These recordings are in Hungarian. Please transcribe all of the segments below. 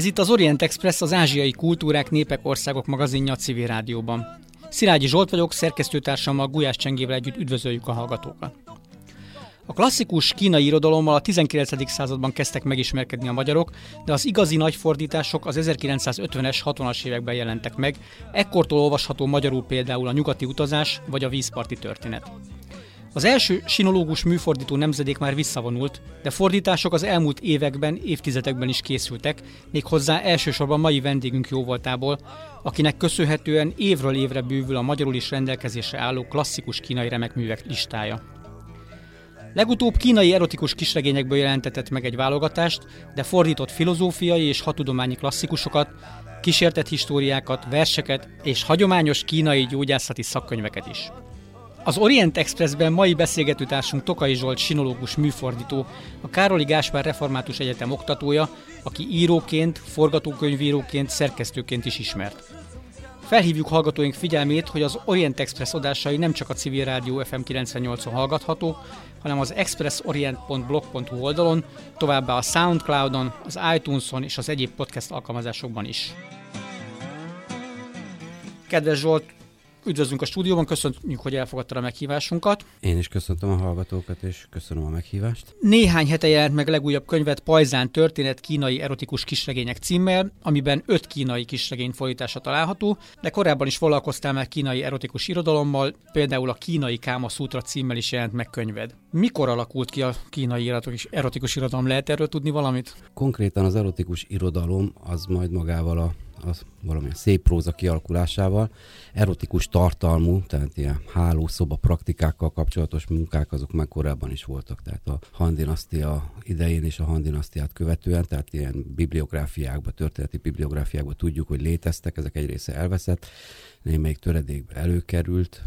Ez itt az Orient Express, az ázsiai kultúrák, népek, országok magazinja a civil rádióban. Szilágyi Zsolt vagyok, szerkesztőtársammal Gulyás Csengével együtt üdvözöljük a hallgatókat. A klasszikus kínai irodalommal a 19. században kezdtek megismerkedni a magyarok, de az igazi nagy fordítások az 1950-es, 60-as években jelentek meg, ekkortól olvasható magyarul például a nyugati utazás vagy a vízparti történet. Az első sinológus műfordító nemzedék már visszavonult, de fordítások az elmúlt években, évtizedekben is készültek, méghozzá elsősorban mai vendégünk jóvoltából, akinek köszönhetően évről évre bővül a magyarul is rendelkezésre álló klasszikus kínai remekművek listája. Legutóbb kínai erotikus kisregényekből jelentetett meg egy válogatást, de fordított filozófiai és hatudományi klasszikusokat, kísértett históriákat, verseket és hagyományos kínai gyógyászati szakkönyveket is. Az Orient Expressben mai beszélgetőtársunk Tokai Zsolt sinológus műfordító, a Károli Gáspár Református Egyetem oktatója, aki íróként, forgatókönyvíróként, szerkesztőként is ismert. Felhívjuk hallgatóink figyelmét, hogy az Orient Express adásai nem csak a Civil Rádió FM 98-on hallgatható, hanem az expressorient.blog.hu oldalon, továbbá a Soundcloudon, az iTunes-on és az egyéb podcast alkalmazásokban is. Kedves Zsolt, Üdvözlünk a stúdióban, köszönjük, hogy elfogadta a meghívásunkat. Én is köszöntöm a hallgatókat, és köszönöm a meghívást. Néhány hete jelent meg legújabb könyvet Pajzán történet kínai erotikus kisregények címmel, amiben öt kínai kisregény folytása található, de korábban is foglalkoztál már kínai erotikus irodalommal, például a Kínai Káma Sutra címmel is jelent meg könyved. Mikor alakult ki a kínai erotikus irodalom? Lehet erről tudni valamit? Konkrétan az erotikus irodalom az majd magával a az valamilyen szép próza kialakulásával, erotikus tartalmú, tehát ilyen hálószoba praktikákkal kapcsolatos munkák, azok már korábban is voltak, tehát a Han dinasztia idején és a Han dinasztiát követően, tehát ilyen bibliográfiákban, történeti bibliográfiákban tudjuk, hogy léteztek, ezek egy része elveszett, némelyik töredékbe előkerült,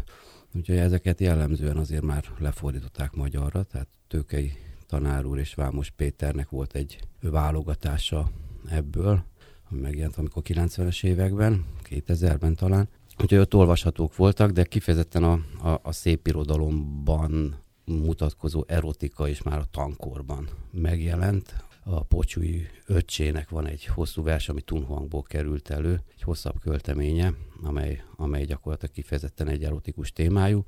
úgyhogy ezeket jellemzően azért már lefordították magyarra, tehát Tőkei tanár úr és Vámos Péternek volt egy válogatása ebből, megjelent amikor 90-es években, 2000-ben talán. Úgyhogy ott olvashatók voltak, de kifejezetten a, a, a szép irodalomban mutatkozó erotika is már a tankorban megjelent. A Pocsúi öccsének van egy hosszú vers, ami Tunhuangból került elő, egy hosszabb költeménye, amely, amely gyakorlatilag kifejezetten egy erotikus témájú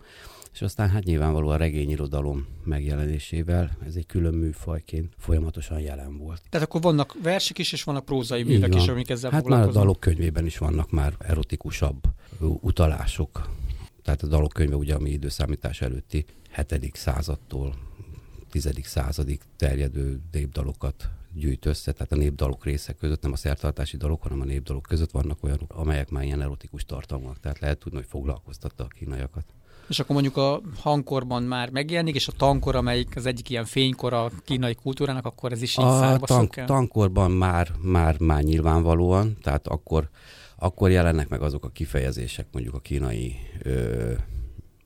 és aztán hát nyilvánvalóan a regényirodalom megjelenésével ez egy külön műfajként folyamatosan jelen volt. Tehát akkor vannak versek is, és vannak prózai művek is, amik ezzel Hát már a dalok könyvében is vannak már erotikusabb utalások. Tehát a dalok könyve ugye a mi időszámítás előtti 7. századtól 10. századig terjedő népdalokat gyűjt össze, tehát a népdalok részek között, nem a szertartási dalok, hanem a népdalok között vannak olyanok, amelyek már ilyen erotikus tartalmak, tehát lehet tudni, hogy foglalkoztatta a kínaiakat. És akkor mondjuk a hangkorban már megjelenik, és a tankor, amelyik az egyik ilyen fénykor a kínai kultúrának, akkor ez is így A tank, tankorban már, már, már nyilvánvalóan, tehát akkor, akkor jelennek meg azok a kifejezések mondjuk a kínai ö,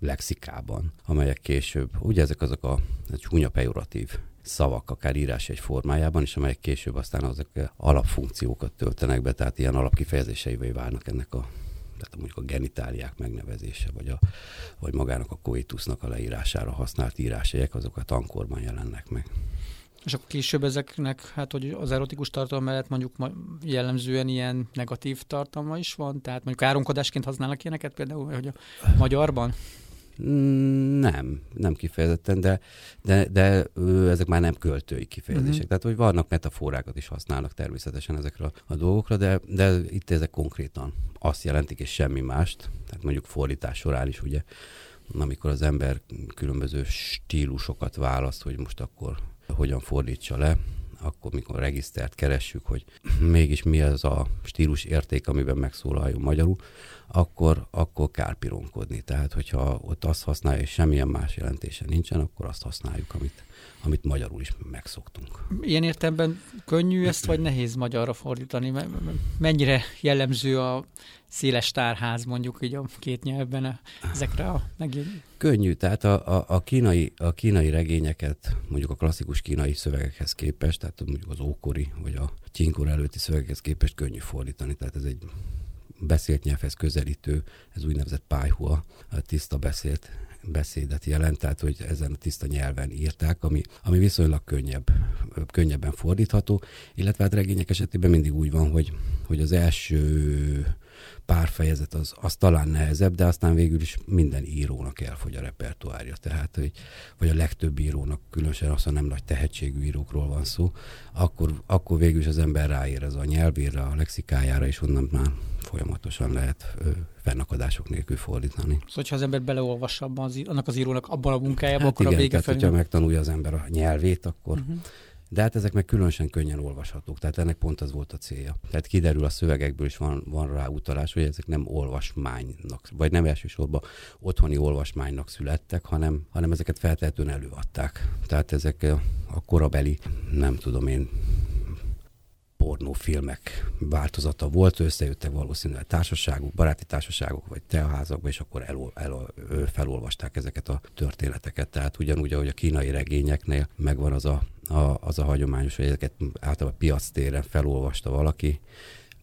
lexikában, amelyek később, ugye ezek azok a csúnya pejoratív szavak, akár írás egy formájában, és amelyek később aztán azok alapfunkciókat töltenek be, tehát ilyen alapkifejezéseivé válnak ennek a tehát mondjuk a genitáliák megnevezése, vagy, a, vagy magának a koitusznak a leírására használt írásjegyek, azok a tankorban jelennek meg. És akkor később ezeknek, hát hogy az erotikus tartalom mellett mondjuk jellemzően ilyen negatív tartalma is van? Tehát mondjuk áronkodásként használnak ilyeneket például, hogy a magyarban? Nem, nem kifejezetten, de, de, de ezek már nem költői kifejezések. Uh-huh. Tehát, hogy vannak metaforákat is használnak természetesen ezekre a, a dolgokra, de, de itt ezek konkrétan azt jelentik, és semmi mást. Tehát mondjuk fordítás során is ugye, amikor az ember különböző stílusokat választ, hogy most akkor hogyan fordítsa le, akkor mikor regisztert keressük, hogy mégis mi az a stílus érték, amiben megszólaljon magyarul, akkor, akkor kárpironkodni. Tehát, hogyha ott azt használja, és semmilyen más jelentése nincsen, akkor azt használjuk, amit, amit magyarul is megszoktunk. Ilyen értelemben könnyű ezt, vagy nehéz magyarra fordítani? Mennyire jellemző a széles tárház mondjuk így a két nyelvben ezekre a megint? Könnyű, tehát a, a, a, kínai, a kínai regényeket mondjuk a klasszikus kínai szövegekhez képest, tehát mondjuk az ókori vagy a csinkor előtti szövegekhez képest könnyű fordítani, tehát ez egy beszélt nyelvhez közelítő, ez úgynevezett pályhua, tiszta beszélt beszédet jelent, tehát hogy ezen a tiszta nyelven írták, ami, ami viszonylag könnyebb könnyebben fordítható, illetve hát regények esetében mindig úgy van, hogy, hogy az első pár fejezet az, az talán nehezebb, de aztán végül is minden írónak elfogy a repertoárja. Tehát, hogy, vagy a legtöbb írónak, különösen azt, ha nem nagy tehetségű írókról van szó, akkor, akkor végül is az ember ráér ez a nyelvére, a lexikájára, és onnan már folyamatosan lehet ö, fennakadások nélkül fordítani. Szóval, hogyha az ember beleolvassa abban az, annak az írónak abban a munkájában, hát akkor igen, a vége tehát, felé... hogyha megtanulja az ember a nyelvét, akkor Uh-huh. De hát ezek meg különösen könnyen olvashatók, tehát ennek pont az volt a célja. Tehát kiderül a szövegekből is van, van rá utalás, hogy ezek nem olvasmánynak, vagy nem elsősorban otthoni olvasmánynak születtek, hanem, hanem ezeket feltehetően előadták. Tehát ezek a, a korabeli, nem tudom én, pornófilmek változata volt, összejöttek valószínűleg társaságok, baráti társaságok, vagy teaházakba, és akkor el, el, felolvasták ezeket a történeteket. Tehát ugyanúgy, ahogy a kínai regényeknél megvan az a, a, az a hagyományos, hogy ezeket általában piac téren felolvasta valaki,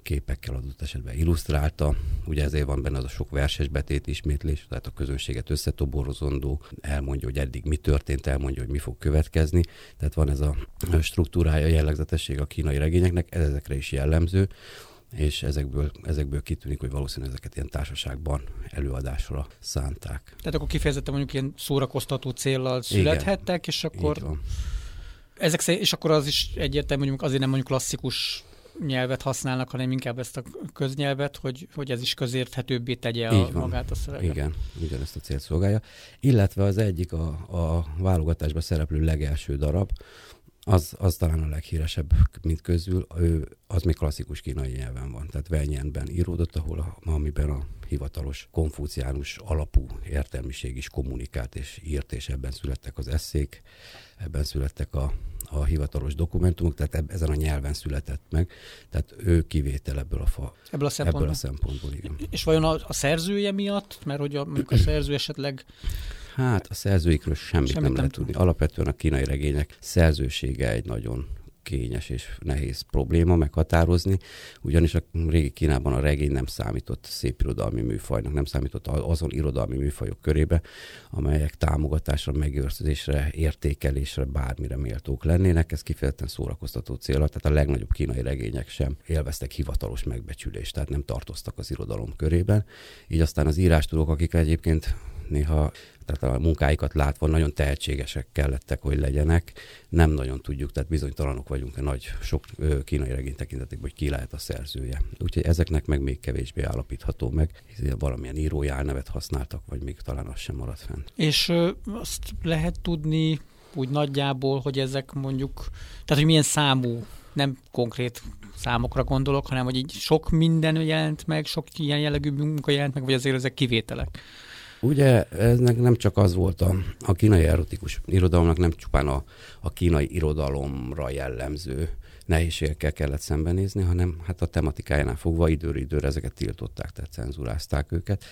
képekkel adott esetben illusztrálta. Ugye ezért van benne az a sok verses betét ismétlés, tehát a közönséget összetoborozondó, elmondja, hogy eddig mi történt, elmondja, hogy mi fog következni. Tehát van ez a struktúrája, jellegzetesség a kínai regényeknek, ez ezekre is jellemző és ezekből, ezekből kitűnik, hogy valószínűleg ezeket ilyen társaságban előadásra szánták. Tehát akkor kifejezetten mondjuk ilyen szórakoztató céllal születhettek, és akkor... Ezek szerint, és akkor az is egyértelmű, hogy azért nem mondjuk klasszikus nyelvet használnak, hanem inkább ezt a köznyelvet, hogy, hogy ez is közérthetőbbé tegye a, Így van. magát a szöveget. Igen, ugyanezt a célt szolgálja. Illetve az egyik a, a válogatásban szereplő legelső darab, az, az talán a leghíresebb, mint közül, ő, az még klasszikus kínai nyelven van. Tehát Venyenben íródott, ahol a, amiben a hivatalos konfúciánus alapú értelmiség is kommunikált és írt, és ebben születtek az eszék, ebben születtek a, a hivatalos dokumentumok, tehát eb, ezen a nyelven született meg, tehát ő kivétel ebből a, fa, Ebből a szempontból. ebből a szempontból igen. És vajon a, a szerzője miatt, mert hogy a, a szerző esetleg Hát a szerzőikről semmit, Semmit nem nem lehet tudni. Alapvetően a kínai regények szerzősége egy nagyon kényes és nehéz probléma meghatározni, ugyanis a régi Kínában a regény nem számított szép irodalmi műfajnak, nem számított azon irodalmi műfajok körébe, amelyek támogatásra, megőrzésre, értékelésre, bármire méltók lennének. Ez kifejezetten szórakoztató cél, tehát a legnagyobb kínai regények sem élveztek hivatalos megbecsülést, tehát nem tartoztak az irodalom körében. Így aztán az írástudók, akik egyébként néha tehát a munkáikat látva nagyon tehetségesek kellettek, hogy legyenek. Nem nagyon tudjuk, tehát bizonytalanok vagyunk a nagy, sok kínai regény tekintetében, hogy ki lehet a szerzője. Úgyhogy ezeknek meg még kevésbé állapítható meg, valamilyen írói álnevet használtak, vagy még talán az sem maradt fenn. És ö, azt lehet tudni úgy nagyjából, hogy ezek mondjuk, tehát hogy milyen számú, nem konkrét számokra gondolok, hanem hogy így sok minden jelent meg, sok ilyen jellegű munka jelent meg, vagy azért ezek kivételek. Ugye eznek nem csak az volt a, a kínai erotikus irodalomnak, nem csupán a, a kínai irodalomra jellemző nehézségekkel kellett szembenézni, hanem hát a tematikájánál fogva időről időre ezeket tiltották, tehát cenzurázták őket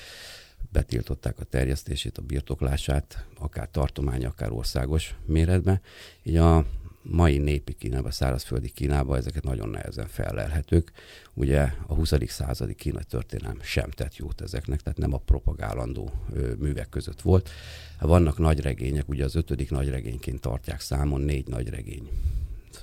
betiltották a terjesztését, a birtoklását, akár tartomány, akár országos méretben. Így a mai népi Kínában, szárazföldi Kínában ezeket nagyon nehezen felelhetők. Ugye a 20. századi kínai történelem sem tett jót ezeknek, tehát nem a propagálandó művek között volt. Vannak nagy regények, ugye az ötödik nagy regényként tartják számon, négy nagy regény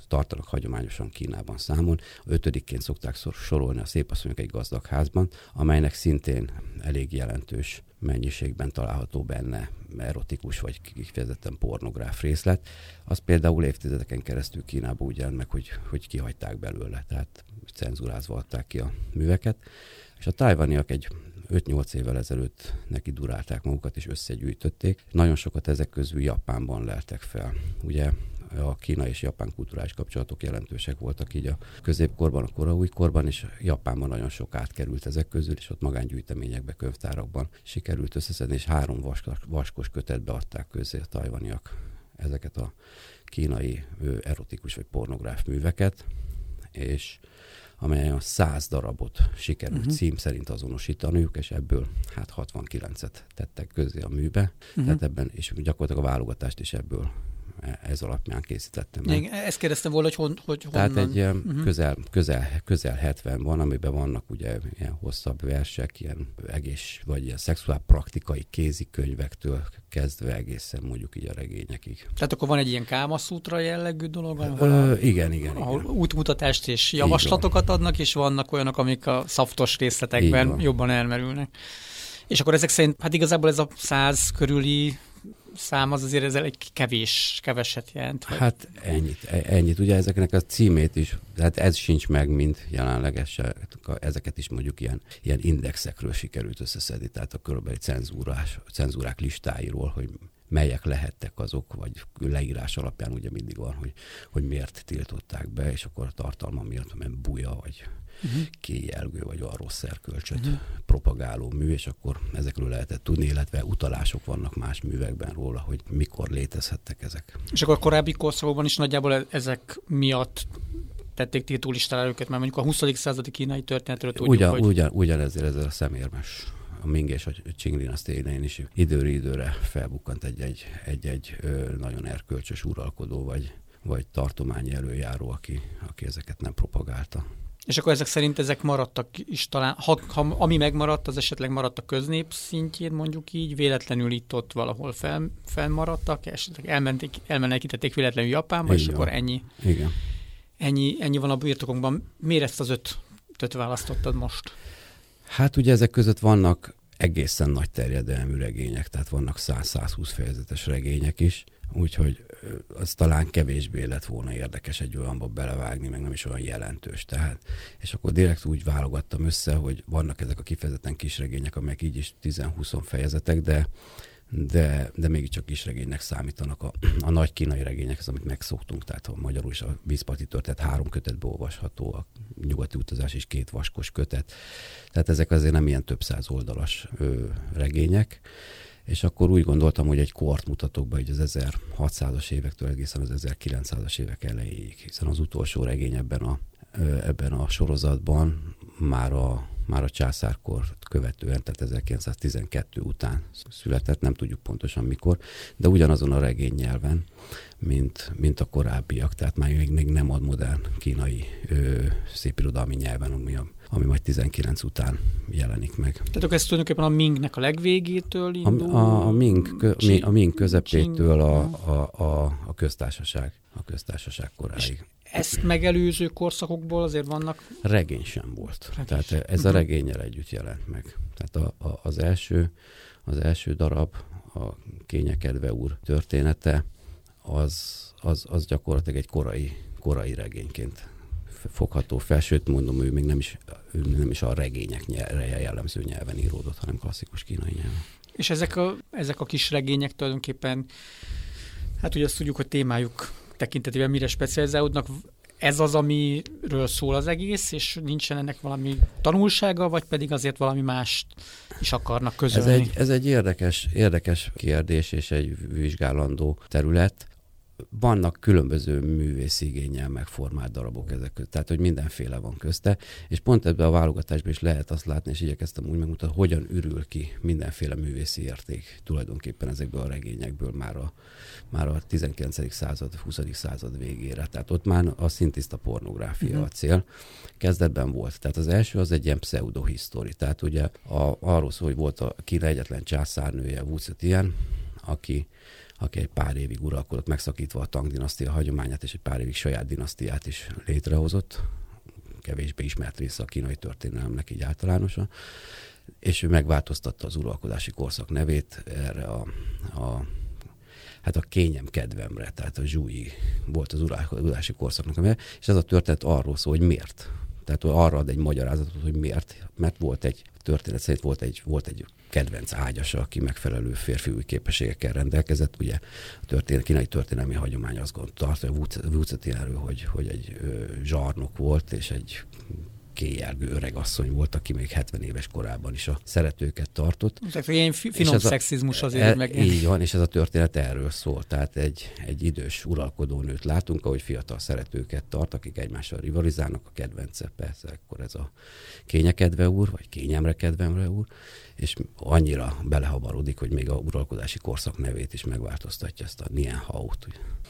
tartanak hagyományosan Kínában számon. A ötödikként szokták sorolni a szépasszonyok egy gazdag házban, amelynek szintén elég jelentős mennyiségben található benne erotikus vagy kifejezetten pornográf részlet. Az például évtizedeken keresztül Kínában úgy jelent meg, hogy, hogy kihagyták belőle, tehát cenzurázva adták ki a műveket. És a tájvaniak egy 5-8 évvel ezelőtt neki durálták magukat és összegyűjtötték. Nagyon sokat ezek közül Japánban leltek fel. Ugye a Kína és Japán kulturális kapcsolatok jelentősek voltak így a középkorban, a koraújkorban, és Japánban nagyon sok átkerült ezek közül, és ott magángyűjteményekbe, könyvtárakban sikerült összeszedni, és három vaskos, vaskos kötetbe adták közé a tajvaniak ezeket a kínai erotikus vagy pornográf műveket, és amelyen a száz darabot sikerült uh-huh. cím szerint azonosítaniuk, és ebből hát 69-et tettek közé a műbe, uh-huh. tehát ebben, és gyakorlatilag a válogatást is ebből ez alapján készítettem el. Igen, ezt kérdeztem volna, hogy, hon, hogy honnan. Tehát egy uh-huh. közel, közel, közel 70 van, amiben vannak ugye ilyen hosszabb versek, ilyen egész, vagy ilyen szexuál praktikai kézikönyvektől kezdve egészen mondjuk így a regényekig. Tehát akkor van egy ilyen kámaszútra jellegű dolog? Ahol Ö, igen, igen, ahol igen. útmutatást és javaslatokat adnak, és vannak olyanok, amik a szaftos részletekben jobban elmerülnek. És akkor ezek szerint, hát igazából ez a száz körüli szám az azért ez egy kevés, keveset jelent. Vagy... Hát ennyit, e, ennyit. Ugye ezeknek a címét is, hát ez sincs meg, mint jelenleges, ezeket is mondjuk ilyen, ilyen indexekről sikerült összeszedni, tehát a körülbelül cenzúrás, cenzúrák listáiról, hogy melyek lehettek azok, vagy leírás alapján ugye mindig van, hogy, hogy miért tiltották be, és akkor a tartalma miatt, mert buja, vagy uh-huh. kéjelgő, vagy a rossz erkölcsöt uh-huh. propagáló mű, és akkor ezekről lehetett tudni, illetve utalások vannak más művekben róla, hogy mikor létezhettek ezek. És akkor a korábbi korszakokban is nagyjából e- ezek miatt tették tiltólistára őket, mert mondjuk a 20. századi kínai történetről tudjuk, ugyan, hogy... Ugyan, ugyanezért ezzel a szemérmes a Ming és a Qing dinasztiáján is időre időre felbukkant egy-egy, egy-egy nagyon erkölcsös uralkodó, vagy, vagy tartományi előjáró, aki, aki ezeket nem propagálta. És akkor ezek szerint ezek maradtak is talán, ha, ha ami megmaradt, az esetleg maradt a köznép szintjén, mondjuk így, véletlenül itt ott valahol fel, felmaradtak, esetleg elmenték, elmenekítették véletlenül Japánba, Igen. és akkor ennyi. Igen. Ennyi, ennyi van a birtokunkban. Miért ezt az öt, ötöt választottad most? Hát ugye ezek között vannak egészen nagy terjedelmű regények, tehát vannak 100-120 fejezetes regények is, úgyhogy az talán kevésbé lett volna érdekes egy olyanba belevágni, meg nem is olyan jelentős. Tehát, és akkor direkt úgy válogattam össze, hogy vannak ezek a kifejezetten kis regények, amelyek így is 10-20 fejezetek, de de, de mégiscsak kisregénynek számítanak a, a nagy kínai regények, az, amit megszoktunk, tehát a magyarul is a vízparti történet három kötetbe olvasható, a nyugati utazás is két vaskos kötet, tehát ezek azért nem ilyen több száz oldalas ö, regények, és akkor úgy gondoltam, hogy egy kort mutatok be, hogy az 1600-as évektől egészen az 1900-as évek elejéig, hiszen az utolsó regény ebben a, ebben a sorozatban már a már a császárkor követően, tehát 1912 után született, nem tudjuk pontosan mikor, de ugyanazon a regény nyelven, mint, mint a korábbiak, tehát már még, még nem ad modern kínai ö, szépirodalmi nyelven, ami, a, ami majd 19 után jelenik meg. Tehát akkor ez tulajdonképpen a Mingnek a legvégétől indul? A, a, a, Ming, kö, a Ming közepétől a, a, a, a köztársaság, a köztársaság koráig ezt megelőző korszakokból azért vannak? Regény sem volt. Regény. Tehát ez a mhm. regényel együtt jelent meg. Tehát a, a, az, első, az első darab, a Kényekedve úr története, az, az, az gyakorlatilag egy korai, korai regényként fogható fel, sőt mondom, ő még nem is, ő nem is a regények nyelve, jellemző nyelven íródott, hanem klasszikus kínai nyelven. És ezek a, ezek a kis regények tulajdonképpen, hát ugye azt tudjuk, hogy témájuk tekintetében mire specializálódnak, ez az, amiről szól az egész, és nincsen ennek valami tanulsága, vagy pedig azért valami mást is akarnak közölni? Ez egy, ez egy érdekes, érdekes kérdés és egy vizsgálandó terület vannak különböző művészi igényel megformált darabok ezek között, tehát hogy mindenféle van közte, és pont ebben a válogatásban is lehet azt látni, és igyekeztem úgy megmutatni, hogyan ürül ki mindenféle művészi érték tulajdonképpen ezekből a regényekből már a, már a 19. század, 20. század végére. Tehát ott már a szintiszta pornográfia uh-huh. a cél. Kezdetben volt. Tehát az első az egy ilyen pseudohisztori. Tehát ugye a, arról szól, hogy volt a Kína egyetlen császárnője, Wu Zetian, aki aki egy pár évig uralkodott, megszakítva a Tang dinasztia hagyományát, és egy pár évig saját dinasztiát is létrehozott, kevésbé ismert része a kínai történelemnek így általánosan, és ő megváltoztatta az uralkodási korszak nevét erre a, a hát a kényem kedvemre, tehát a zsúi volt az uralkodási korszaknak és ez a történet arról szól, hogy miért. Tehát arra ad egy magyarázatot, hogy miért. Mert volt egy történet szerint volt egy, volt egy kedvenc ágyasa, aki megfelelő férfiúi képességekkel rendelkezett. Ugye a történet, kínai történelmi hagyomány azt gondolta, hogy Wucetinről, hogy, hogy egy zsarnok volt, és egy kéjelgő öreg asszony volt, aki még 70 éves korában is a szeretőket tartott. Tehát ilyen finom szexizmus azért e, meg. Így van, és ez a történet erről szól. Tehát egy, egy idős uralkodó nőt látunk, ahogy fiatal szeretőket tart, akik egymással rivalizálnak, a kedvence persze, akkor ez a kényekedve úr, vagy kényemre kedvemre úr, és annyira belehabarodik, hogy még a uralkodási korszak nevét is megváltoztatja ezt a Nienhaut.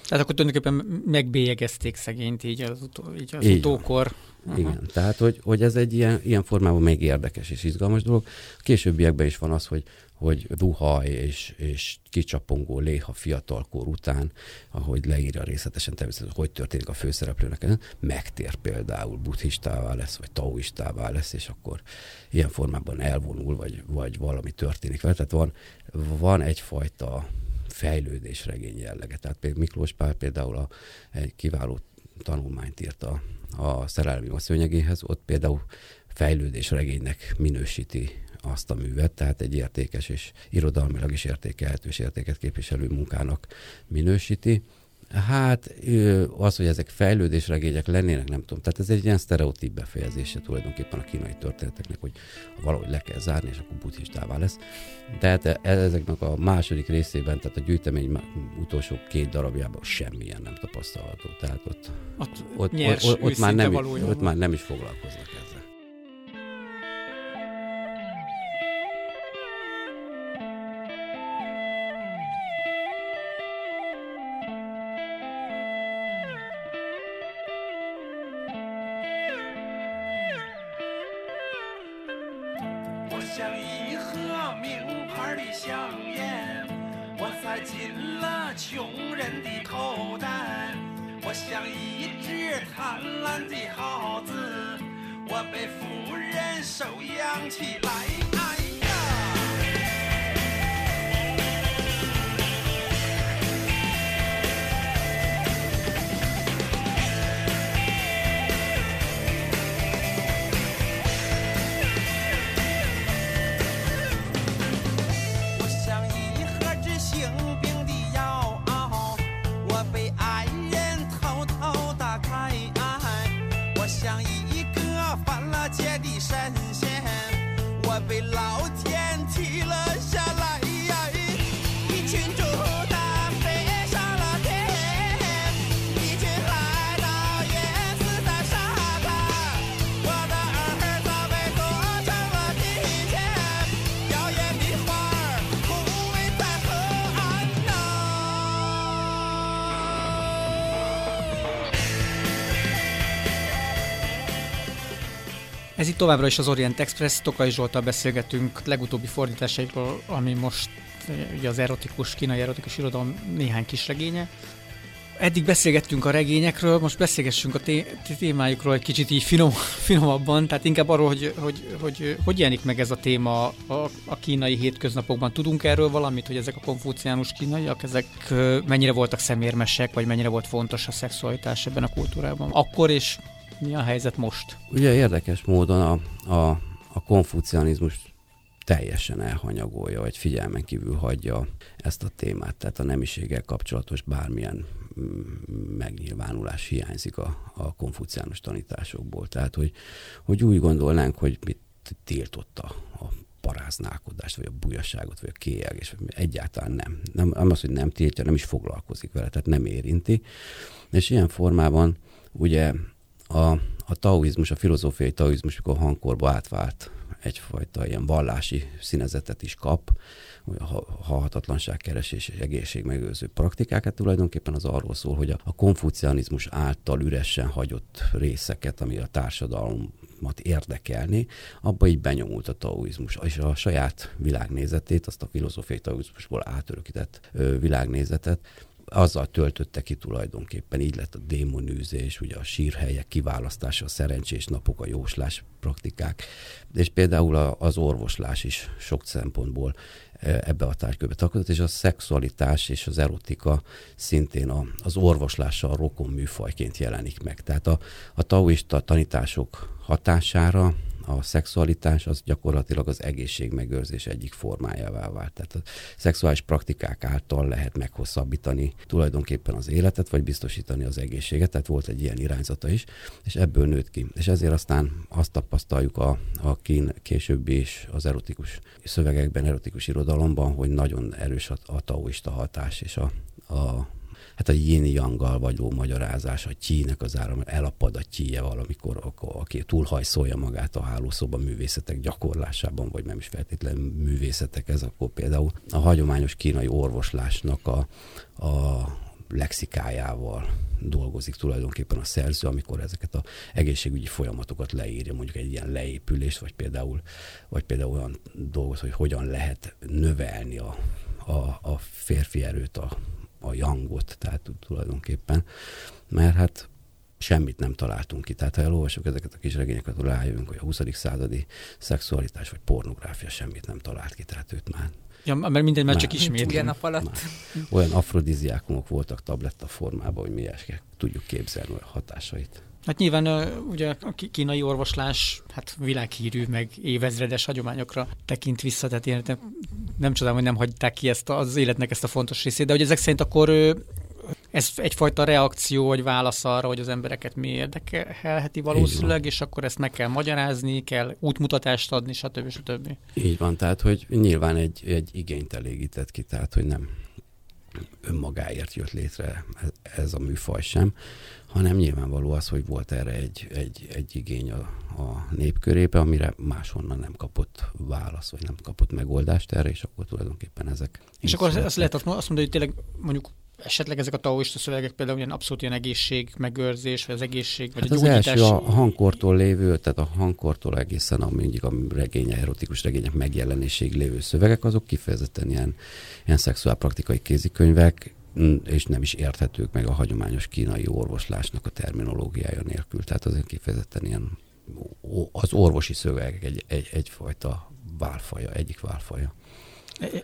Tehát akkor tulajdonképpen megbélyegezték szegényt így az, utó, így az így utókor. Aha. Igen, tehát hogy, hogy ez egy ilyen, ilyen formában még érdekes és izgalmas dolog. A későbbiekben is van az, hogy, hogy duhaj és, és kicsapongó léha fiatalkor után, ahogy leírja részletesen természetesen, hogy történik a főszereplőnek, megtér például buddhistává lesz, vagy taoistává lesz, és akkor ilyen formában elvonul, vagy, vagy valami történik vele. Tehát van, van egyfajta fejlődésregény jellege. Tehát például Miklós Pál például a, egy kiváló tanulmányt írt a, a szerelmi a szőnyegéhez, ott például fejlődésregénynek minősíti azt a művet, tehát egy értékes és irodalmilag is értékelhető és értéket képviselő munkának minősíti. Hát az, hogy ezek fejlődésregények lennének, nem tudom. Tehát ez egy ilyen sztereotíp befejezése tulajdonképpen a kínai történeteknek, hogy valahogy le kell zárni, és akkor buddhistává lesz. Tehát ezeknek a második részében, tehát a gyűjtemény utolsó két darabjában semmilyen nem tapasztalható. Tehát ott, ott, ott, nyers, ott, ott, már nem, ott már nem is foglalkoznak ezzel. Továbbra is az Orient Express, Tokai Zsoltal beszélgetünk legutóbbi fordításaikról, ami most ugye az erotikus, kínai erotikus irodalom néhány kis regénye. Eddig beszélgettünk a regényekről, most beszélgessünk a té- témájukról egy kicsit így finom, finomabban, tehát inkább arról, hogy hogy, hogy hogy jelenik meg ez a téma a, a kínai hétköznapokban. Tudunk erről valamit, hogy ezek a konfúciánus kínaiak, ezek mennyire voltak szemérmesek, vagy mennyire volt fontos a szexualitás ebben a kultúrában? Akkor és mi a helyzet most? Ugye érdekes módon a, a, a konfucianizmus teljesen elhanyagolja, vagy figyelmen kívül hagyja ezt a témát. Tehát a nemiséggel kapcsolatos bármilyen mm, megnyilvánulás hiányzik a, a konfuciánus tanításokból. Tehát, hogy, hogy úgy gondolnánk, hogy mit tiltotta a paráználkodást, vagy a bujaságot, vagy a kéjelgést, egyáltalán nem. nem. Nem az, hogy nem tiltja, nem is foglalkozik vele, tehát nem érinti. És ilyen formában ugye a, a taoizmus, a filozófiai taoizmus, mikor hangkorba átvált egyfajta ilyen vallási színezetet is kap, a halhatatlanság keresés és egészségmegőrző praktikákat. Tulajdonképpen az arról szól, hogy a konfucianizmus által üresen hagyott részeket, ami a társadalmat érdekelni, abba így benyomult a taoizmus, és a saját világnézetét, azt a filozófiai taoizmusból átörökített világnézetet azzal töltötte ki tulajdonképpen, így lett a démonűzés, ugye a sírhelyek kiválasztása, a szerencsés napok, a jóslás praktikák, és például az orvoslás is sok szempontból e, ebbe a tárgykörbe tartozott, és a szexualitás és az erotika szintén a, az orvoslással rokon műfajként jelenik meg. Tehát a, a taoista tanítások hatására a, szexualitás az gyakorlatilag az egészség megőrzés egyik formájává vált. Tehát a szexuális praktikák által lehet meghosszabbítani tulajdonképpen az életet, vagy biztosítani az egészséget, tehát volt egy ilyen irányzata is, és ebből nőtt ki. És ezért aztán azt tapasztaljuk a, a kín, későbbi is az erotikus szövegekben, erotikus irodalomban, hogy nagyon erős a, a taoista hatás és a, a hát a yin yanggal vagyó magyarázás, a tyínek az áram, elapad a tyíje valamikor, aki túlhajszolja magát a hálószoba művészetek gyakorlásában, vagy nem is feltétlenül művészetek, ez akkor például a hagyományos kínai orvoslásnak a, a lexikájával dolgozik tulajdonképpen a szerző, amikor ezeket a egészségügyi folyamatokat leírja, mondjuk egy ilyen leépülést, vagy például, vagy például olyan dolgot, hogy hogyan lehet növelni a, a, a férfi erőt, a, a jangot, tehát tulajdonképpen, mert hát semmit nem találtunk ki. Tehát ha elolvasok ezeket a kis regényeket, rájövünk, hogy a 20. századi szexualitás vagy pornográfia semmit nem talált ki, tehát őt már Ja, mert minden már csak ismét. Ilyen nap alatt. Már. Olyan afrodiziákumok voltak tabletta formában, hogy mi tudjuk képzelni a hatásait. Hát nyilván ugye a kínai orvoslás hát világhírű, meg évezredes hagyományokra tekint vissza, tehát ilyen, nem csodálom, hogy nem hagyták ki ezt az életnek ezt a fontos részét, de hogy ezek szerint akkor ez egyfajta reakció vagy válasz arra, hogy az embereket mi érdekelheti valószínűleg, és akkor ezt meg kell magyarázni, kell útmutatást adni, stb. stb. Így van, tehát hogy nyilván egy, egy igényt elégített ki, tehát hogy nem önmagáért jött létre ez a műfaj sem, hanem nyilvánvaló az, hogy volt erre egy, egy, egy igény a, a népkörébe, amire máshonnan nem kapott válasz, vagy nem kapott megoldást erre, és akkor tulajdonképpen ezek. És akkor azt lehet azt mondani, hogy tényleg mondjuk esetleg ezek a taoista szövegek például ilyen abszolút ilyen egészség, megőrzés, vagy az egészség, vagy hát a az első a hangkortól lévő, tehát a hangkortól egészen a mindig a regénye, erotikus regények megjelenésig lévő szövegek, azok kifejezetten ilyen, ilyen szexuálpraktikai kézikönyvek, és nem is érthetők meg a hagyományos kínai orvoslásnak a terminológiája nélkül. Tehát azért kifejezetten ilyen az orvosi szövegek egy, egy, egyfajta válfaja, egyik válfaja.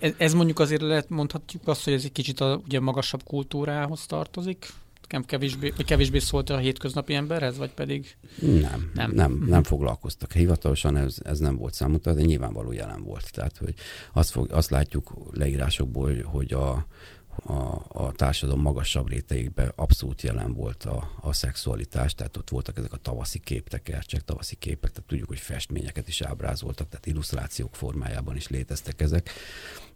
Ez, ez mondjuk azért lehet mondhatjuk azt, hogy ez egy kicsit a ugye magasabb kultúrához tartozik? kevésbé, vagy kevésbé szólt a hétköznapi emberhez, vagy pedig... Nem, nem, nem, nem foglalkoztak. Hivatalosan ez, ez nem volt számukra, de nyilvánvaló jelen volt. Tehát, hogy azt, fog, azt látjuk leírásokból, hogy a, a, a társadalom magasabb réteikben abszolút jelen volt a, a szexualitás, tehát ott voltak ezek a tavaszi képtekercsek, tavaszi képek, tehát tudjuk, hogy festményeket is ábrázoltak, tehát illusztrációk formájában is léteztek ezek,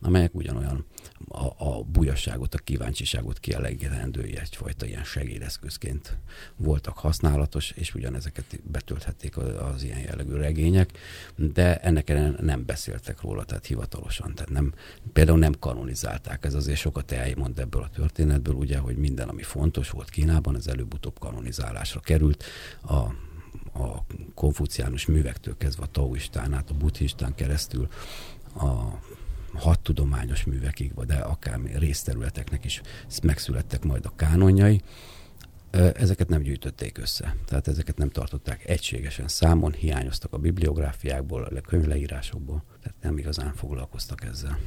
amelyek ugyanolyan a, a bujasságot, a kíváncsiságot kielégítendő egyfajta ilyen segédeszközként voltak használatos, és ugyanezeket betölthették az, az ilyen jellegű regények, de ennek nem beszéltek róla, tehát hivatalosan, tehát nem, például nem kanonizálták, ez azért sokat elmond ebből a történetből, ugye, hogy minden, ami fontos volt Kínában, az előbb-utóbb kanonizálásra került, a a konfuciánus művektől kezdve a taoistán át, a buddhistán keresztül a hat tudományos művekig, de akár részterületeknek is megszülettek majd a kánonjai, ezeket nem gyűjtötték össze. Tehát ezeket nem tartották egységesen számon, hiányoztak a bibliográfiákból, a könyvleírásokból, tehát nem igazán foglalkoztak ezzel.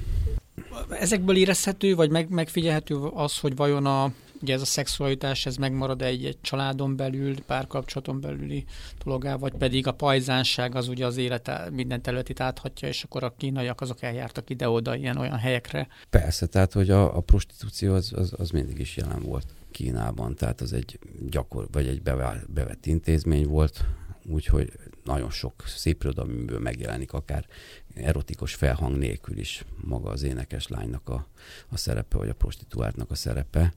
Ezekből érezhető, vagy meg, megfigyelhető az, hogy vajon a, ugye ez a szexualitás, ez megmarad egy, egy családon belül, párkapcsolaton belüli dologá, vagy pedig a pajzánság az ugye az élet minden területét áthatja, és akkor a kínaiak azok eljártak ide-oda ilyen olyan helyekre. Persze, tehát hogy a, a prostitúció az, az, az mindig is jelen volt Kínában, tehát az egy gyakor, vagy egy bevett intézmény volt, úgyhogy nagyon sok szép irodalműből megjelenik, akár erotikus felhang nélkül is maga az énekes lánynak a, a szerepe, vagy a prostituáltnak a szerepe.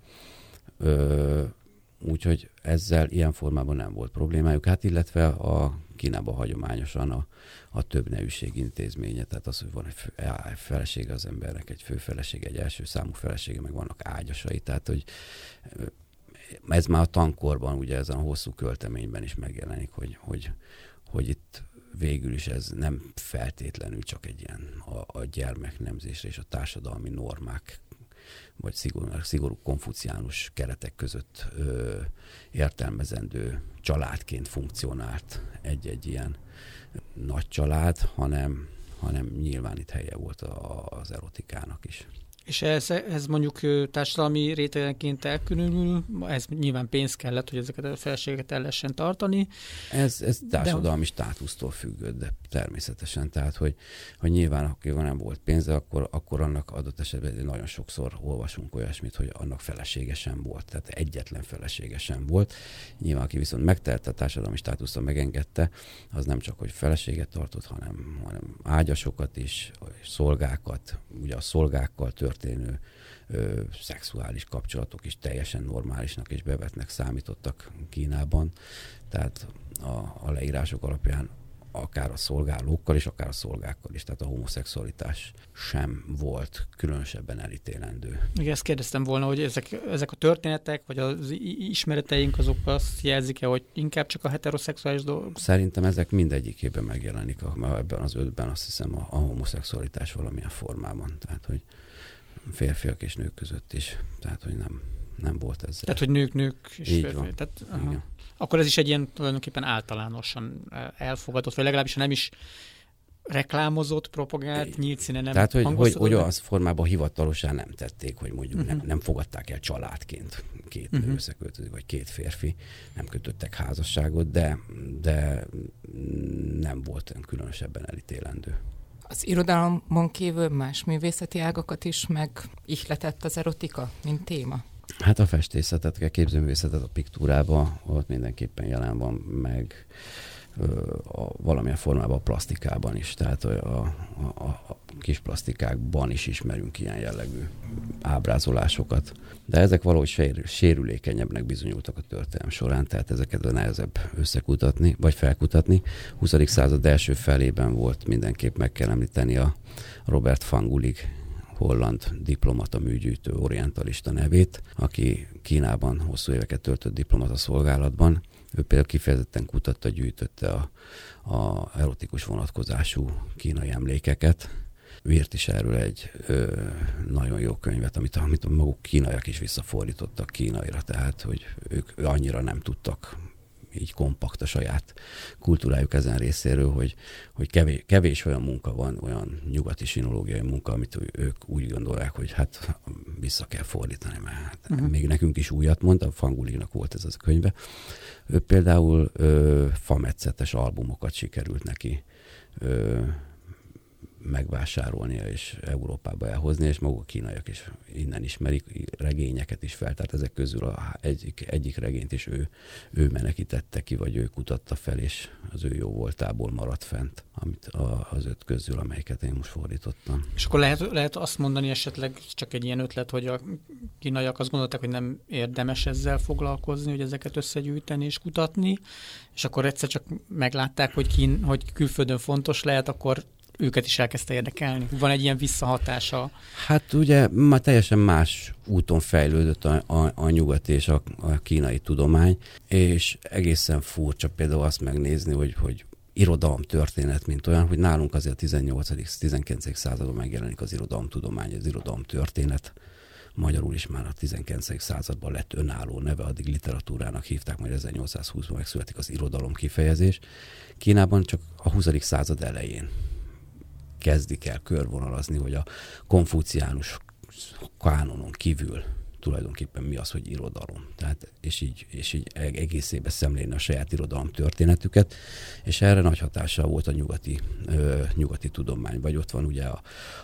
Úgyhogy ezzel ilyen formában nem volt problémájuk. Hát illetve a Kínában hagyományosan a, a több nevűség intézménye, tehát az, hogy van egy fő, felesége az embernek, egy főfeleség, egy első számú felesége, meg vannak ágyasai, tehát hogy ez már a tankorban, ugye ezen a hosszú költeményben is megjelenik, hogy, hogy, hogy itt végül is ez nem feltétlenül csak egy ilyen a, a gyermeknemzésre és a társadalmi normák vagy szigorú, szigorú konfuciánus keretek között ö, értelmezendő családként funkcionált egy-egy ilyen nagy család, hanem, hanem nyilván itt helye volt az erotikának is. És ez, ez mondjuk társadalmi rétegenként elkülönül, ez nyilván pénz kellett, hogy ezeket a felségeket el lehessen tartani. Ez, ez társadalmi de... státusztól függött, de természetesen. Tehát, hogy, hogy nyilván, aki nem volt pénze, akkor, akkor annak adott esetben nagyon sokszor olvasunk olyasmit, hogy annak feleségesen volt. Tehát egyetlen feleségesen volt. Nyilván, aki viszont megtelte a társadalmi státusztal, megengedte, az nem csak, hogy feleséget tartott, hanem, hanem ágyasokat is, szolgákat, ugye a szolgákkal történő ö, szexuális kapcsolatok is teljesen normálisnak és bevetnek számítottak Kínában. Tehát a, a leírások alapján akár a szolgálókkal is, akár a szolgákkal is. Tehát a homoszexualitás sem volt különösebben elítélendő. Igen, ezt kérdeztem volna, hogy ezek, ezek a történetek, vagy az ismereteink azok azt jelzik-e, hogy inkább csak a heteroszexuális dolgok? Szerintem ezek mindegyikében megjelenik, ebben az ötben azt hiszem a, a homoszexualitás valamilyen formában. Tehát, hogy férfiak és nők között is. Tehát, hogy nem, nem volt ez. Tehát, hogy nők, nők és Így férfi. Van. Tehát, aha. Akkor ez is egy ilyen tulajdonképpen általánosan elfogadott, vagy legalábbis nem is reklámozott, propagált, nyílt színe nem Tehát, hogy, hogy, hogy az formában hivatalosan nem tették, hogy mondjuk uh-huh. nem, nem fogadták el családként két uh-huh. összeköltöző, vagy két férfi, nem kötöttek házasságot, de, de nem volt különösebben elítélendő. Az irodalomon kívül más művészeti ágakat is ihletett az erotika, mint téma? Hát a festészetet, a képzőművészetet a piktúrába, ott mindenképpen jelen van, meg a, valamilyen formában a plastikában is, tehát a, a, a kis plastikákban is ismerünk ilyen jellegű ábrázolásokat. De ezek valahogy sér, sérülékenyebbnek bizonyultak a történelem során, tehát ezeket a nehezebb összekutatni, vagy felkutatni. 20. század első felében volt mindenképp meg kell említeni a Robert Fangulig holland diplomata műgyűjtő orientalista nevét, aki Kínában hosszú éveket töltött diplomata szolgálatban, ő például kifejezetten kutatta, gyűjtötte a, a erotikus vonatkozású kínai emlékeket. Ő írt is erről egy ö, nagyon jó könyvet, amit, amit maguk kínaiak is visszafordítottak kínaira, tehát hogy ők annyira nem tudtak így kompakt a saját kultúrájuk ezen részéről, hogy, hogy kevés, kevés olyan munka van, olyan nyugati sinológiai munka, amit ők úgy gondolják, hogy hát vissza kell fordítani, mert hát uh-huh. még nekünk is újat mondta, Fangulignak volt ez az a könyve. Ő például ö, fametszetes albumokat sikerült neki ö, megvásárolnia és Európába elhozni, és maguk a kínaiak is innen ismerik, regényeket is fel, tehát ezek közül a egyik, egyik regényt is ő, ő menekítette ki, vagy ő kutatta fel, és az ő jó voltából maradt fent, amit a, az öt közül, amelyeket én most fordítottam. És akkor lehet, lehet azt mondani esetleg, csak egy ilyen ötlet, hogy a kínaiak azt gondolták, hogy nem érdemes ezzel foglalkozni, hogy ezeket összegyűjteni és kutatni, és akkor egyszer csak meglátták, hogy, kín, hogy külföldön fontos lehet, akkor őket is elkezdte érdekelni? Van egy ilyen visszahatása? Hát ugye már teljesen más úton fejlődött a, a, a nyugat és a, a kínai tudomány, és egészen furcsa például azt megnézni, hogy, hogy irodalom történet, mint olyan, hogy nálunk azért a 18.-19. században megjelenik az irodalomtudomány, az irodalom történet, magyarul is már a 19. században lett önálló neve, addig literatúrának hívták, majd 1820-ban megszületik az irodalom kifejezés. Kínában csak a 20. század elején kezdik el körvonalazni, hogy a konfuciánus kánonon kívül tulajdonképpen mi az, hogy irodalom. Tehát, és így, és így egészében szemlélni a saját irodalom történetüket, és erre nagy hatással volt a nyugati, ö, nyugati tudomány. Vagy ott van ugye a,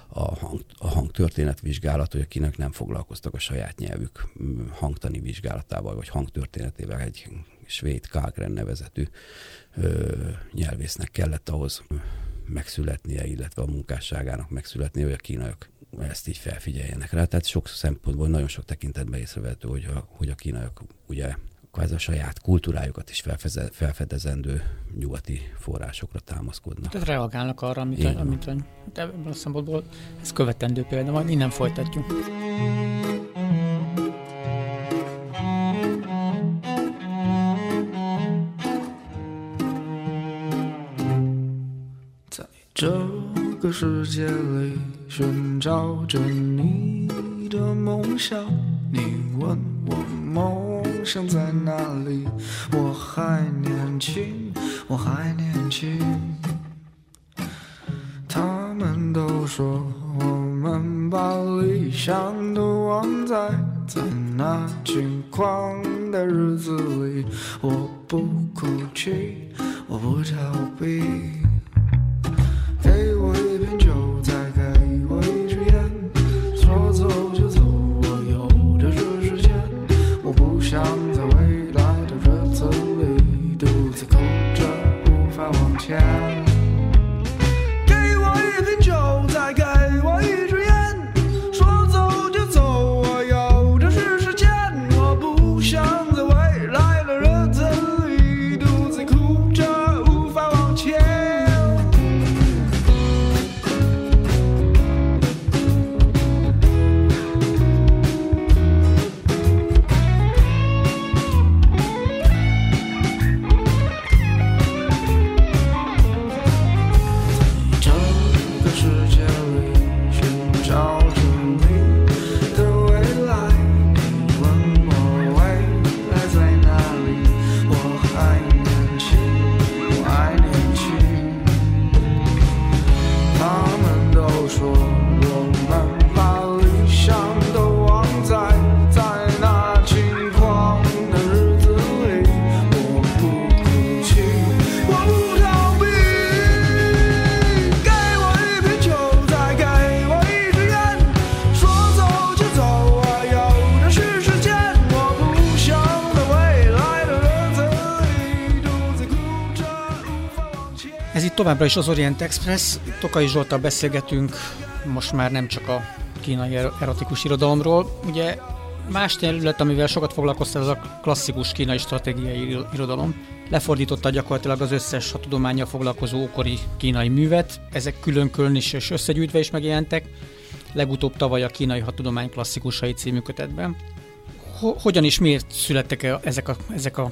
a, hang, a hangtörténet hogy akinek nem foglalkoztak a saját nyelvük hangtani vizsgálatával, vagy hangtörténetével egy svéd Kálgren nevezetű ö, nyelvésznek kellett ahhoz megszületnie, illetve a munkásságának megszületnie, hogy a kínaiak ezt így felfigyeljenek rá. Tehát sok szempontból nagyon sok tekintetben észrevehető, hogy a, hogy a kínaiak ugye ez a saját kultúrájukat is felfedezendő nyugati forrásokra támaszkodnak. Tehát reagálnak arra, amit, amit ebből a szempontból ez követendő példa, majd innen folytatjuk. 这个世界里寻找着你的梦想，你问我梦想在哪里？我还年轻，我还年轻。他们都说我们把理想都忘在，在那轻狂的日子里，我不哭泣，我不逃避。Továbbra is az Orient Express. Tokai Zsoltal beszélgetünk most már nem csak a kínai er- erotikus irodalomról. Ugye más terület, amivel sokat foglalkoztál, az a klasszikus kínai stratégiai iro- irodalom. Lefordította gyakorlatilag az összes a tudományjal foglalkozó ókori kínai művet. Ezek külön-külön is és összegyűjtve is megjelentek. Legutóbb tavaly a Kínai Hatudomány klasszikusai című kötetben. Ho- hogyan és miért születtek -e ezek a, ezek a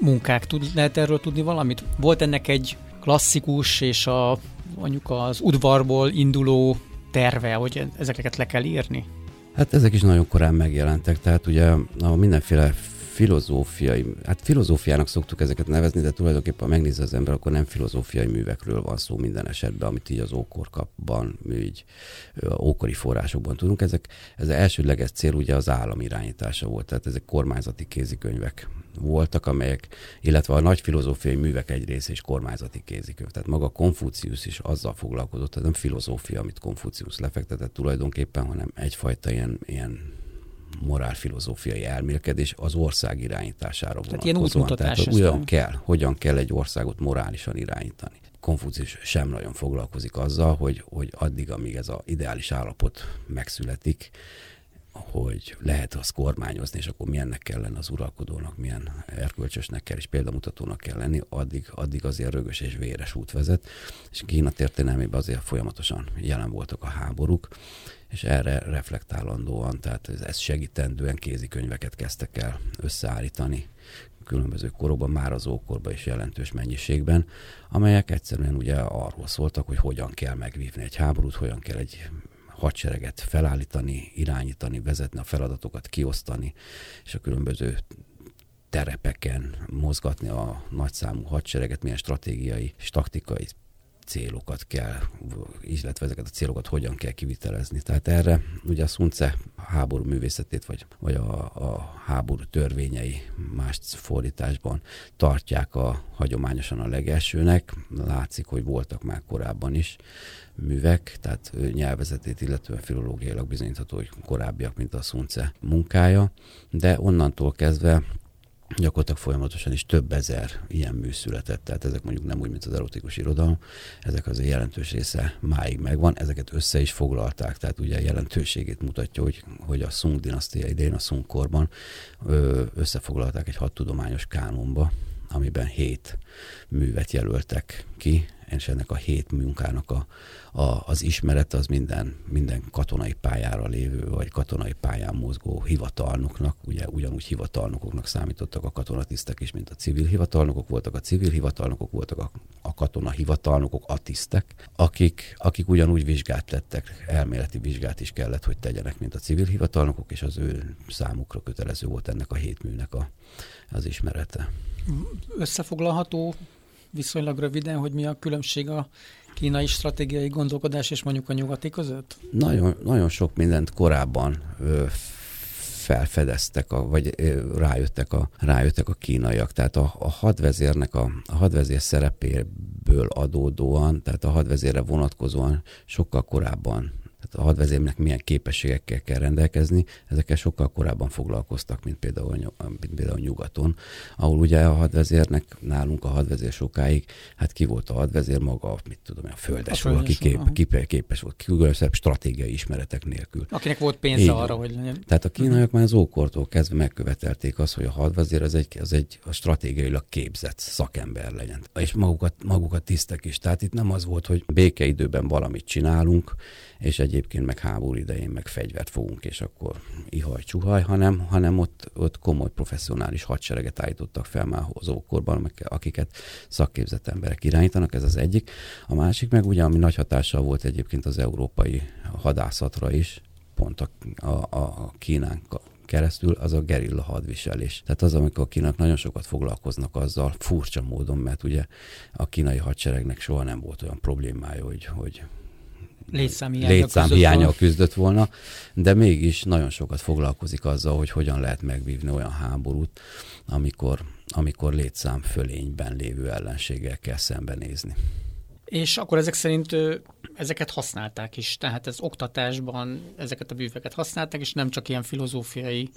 munkák? Tud, lehet erről tudni valamit? Volt ennek egy klasszikus és a mondjuk az udvarból induló terve, hogy ezeket le kell írni? Hát ezek is nagyon korán megjelentek, tehát ugye a mindenféle filozófiai, hát filozófiának szoktuk ezeket nevezni, de tulajdonképpen ha az ember, akkor nem filozófiai művekről van szó minden esetben, amit így az ókorkapban, így ókori forrásokban tudunk. Ezek, ez az elsődleges cél ugye az állam irányítása volt, tehát ezek kormányzati kézikönyvek voltak, amelyek, illetve a nagy filozófiai művek egy része is kormányzati kézikönyv. Tehát maga Konfucius is azzal foglalkozott, tehát nem filozófia, amit Konfucius lefektetett tulajdonképpen, hanem egyfajta ilyen, ilyen morálfilozófiai elmélkedés az ország irányítására Tehát ilyen vonatkozóan. Tehát ez olyan kell, hogyan kell egy országot morálisan irányítani. Konfucius sem nagyon foglalkozik azzal, hogy, hogy addig, amíg ez az ideális állapot megszületik, hogy lehet azt kormányozni, és akkor milyennek kell lenni az uralkodónak, milyen erkölcsösnek kell, és példamutatónak kell lenni, addig, addig azért rögös és véres út vezet. És Kína történelmében azért folyamatosan jelen voltak a háborúk, és erre reflektálandóan, tehát ez- segítendően kézikönyveket kezdtek el összeállítani különböző korokban, már az ókorban is jelentős mennyiségben, amelyek egyszerűen ugye arról szóltak, hogy hogyan kell megvívni egy háborút, hogyan kell egy hadsereget felállítani, irányítani, vezetni a feladatokat, kiosztani, és a különböző terepeken mozgatni a nagyszámú hadsereget, milyen stratégiai és taktikai célokat kell, illetve ezeket a célokat hogyan kell kivitelezni. Tehát erre ugye a Sunce háború művészetét, vagy, vagy a, a háború törvényei más fordításban tartják a hagyományosan a legelsőnek. Látszik, hogy voltak már korábban is művek, tehát nyelvezetét, illetően filológiailag bizonyítható, hogy korábbiak, mint a Sunce munkája, de onnantól kezdve gyakorlatilag folyamatosan is több ezer ilyen mű született, tehát ezek mondjuk nem úgy, mint az erotikus irodalom, ezek az jelentős része máig megvan, ezeket össze is foglalták, tehát ugye jelentőségét mutatja, hogy, hogy a Sung dinasztia idején, a Sung korban összefoglalták egy hat tudományos kánonba, amiben hét művet jelöltek ki, és ennek a hét munkának a, a, az ismerete az minden, minden katonai pályára lévő, vagy katonai pályán mozgó hivatalnoknak, ugye ugyanúgy hivatalnokoknak számítottak a katonatisztek is, mint a civil hivatalnokok voltak, a civil hivatalnokok voltak, a, a katona hivatalnokok, a tisztek, akik, akik ugyanúgy vizsgát lettek, elméleti vizsgát is kellett, hogy tegyenek, mint a civil hivatalnokok, és az ő számukra kötelező volt ennek a hét műnek a, az ismerete. Összefoglalható viszonylag röviden, hogy mi a különbség a kínai stratégiai gondolkodás és mondjuk a nyugati között? Nagyon, nagyon sok mindent korábban ö, felfedeztek, a, vagy rájöttek a, rájöttek a kínaiak. Tehát a, a hadvezérnek a, a hadvezér szerepéből adódóan, tehát a hadvezérre vonatkozóan sokkal korábban tehát a hadvezérnek milyen képességekkel kell rendelkezni, ezekkel sokkal korábban foglalkoztak, mint például, mint például nyugaton, ahol ugye a hadvezérnek, nálunk a hadvezér sokáig, hát ki volt a hadvezér maga, mit tudom, a földes, volt, aki kép, kép, képes volt, különösebb stratégiai ismeretek nélkül. Akinek volt pénze Így, arra, hogy legyen. Tehát a kínaiak már az ókortól kezdve megkövetelték azt, hogy a hadvezér az egy, az egy a stratégiailag képzett szakember legyen. És magukat, magukat tisztek is. Tehát itt nem az volt, hogy békeidőben valamit csinálunk, és egyébként meg háború idején meg fegyvert fogunk, és akkor ihaj, csuhaj, hanem, hanem ott, ott komoly professzionális hadsereget állítottak fel már az ókorban, akiket szakképzett emberek irányítanak, ez az egyik. A másik meg ugye, ami nagy hatással volt egyébként az európai hadászatra is, pont a, a, a Kínán keresztül, az a gerilla hadviselés. Tehát az, amikor a kínak nagyon sokat foglalkoznak azzal, furcsa módon, mert ugye a kínai hadseregnek soha nem volt olyan problémája, hogy, hogy létszámhiánya küzdött, küzdött volna, de mégis nagyon sokat foglalkozik azzal, hogy hogyan lehet megvívni olyan háborút, amikor, amikor létszám fölényben lévő ellenséggel kell szembenézni. És akkor ezek szerint ezeket használták is, tehát ez oktatásban ezeket a bűveket használták, és nem csak ilyen filozófiai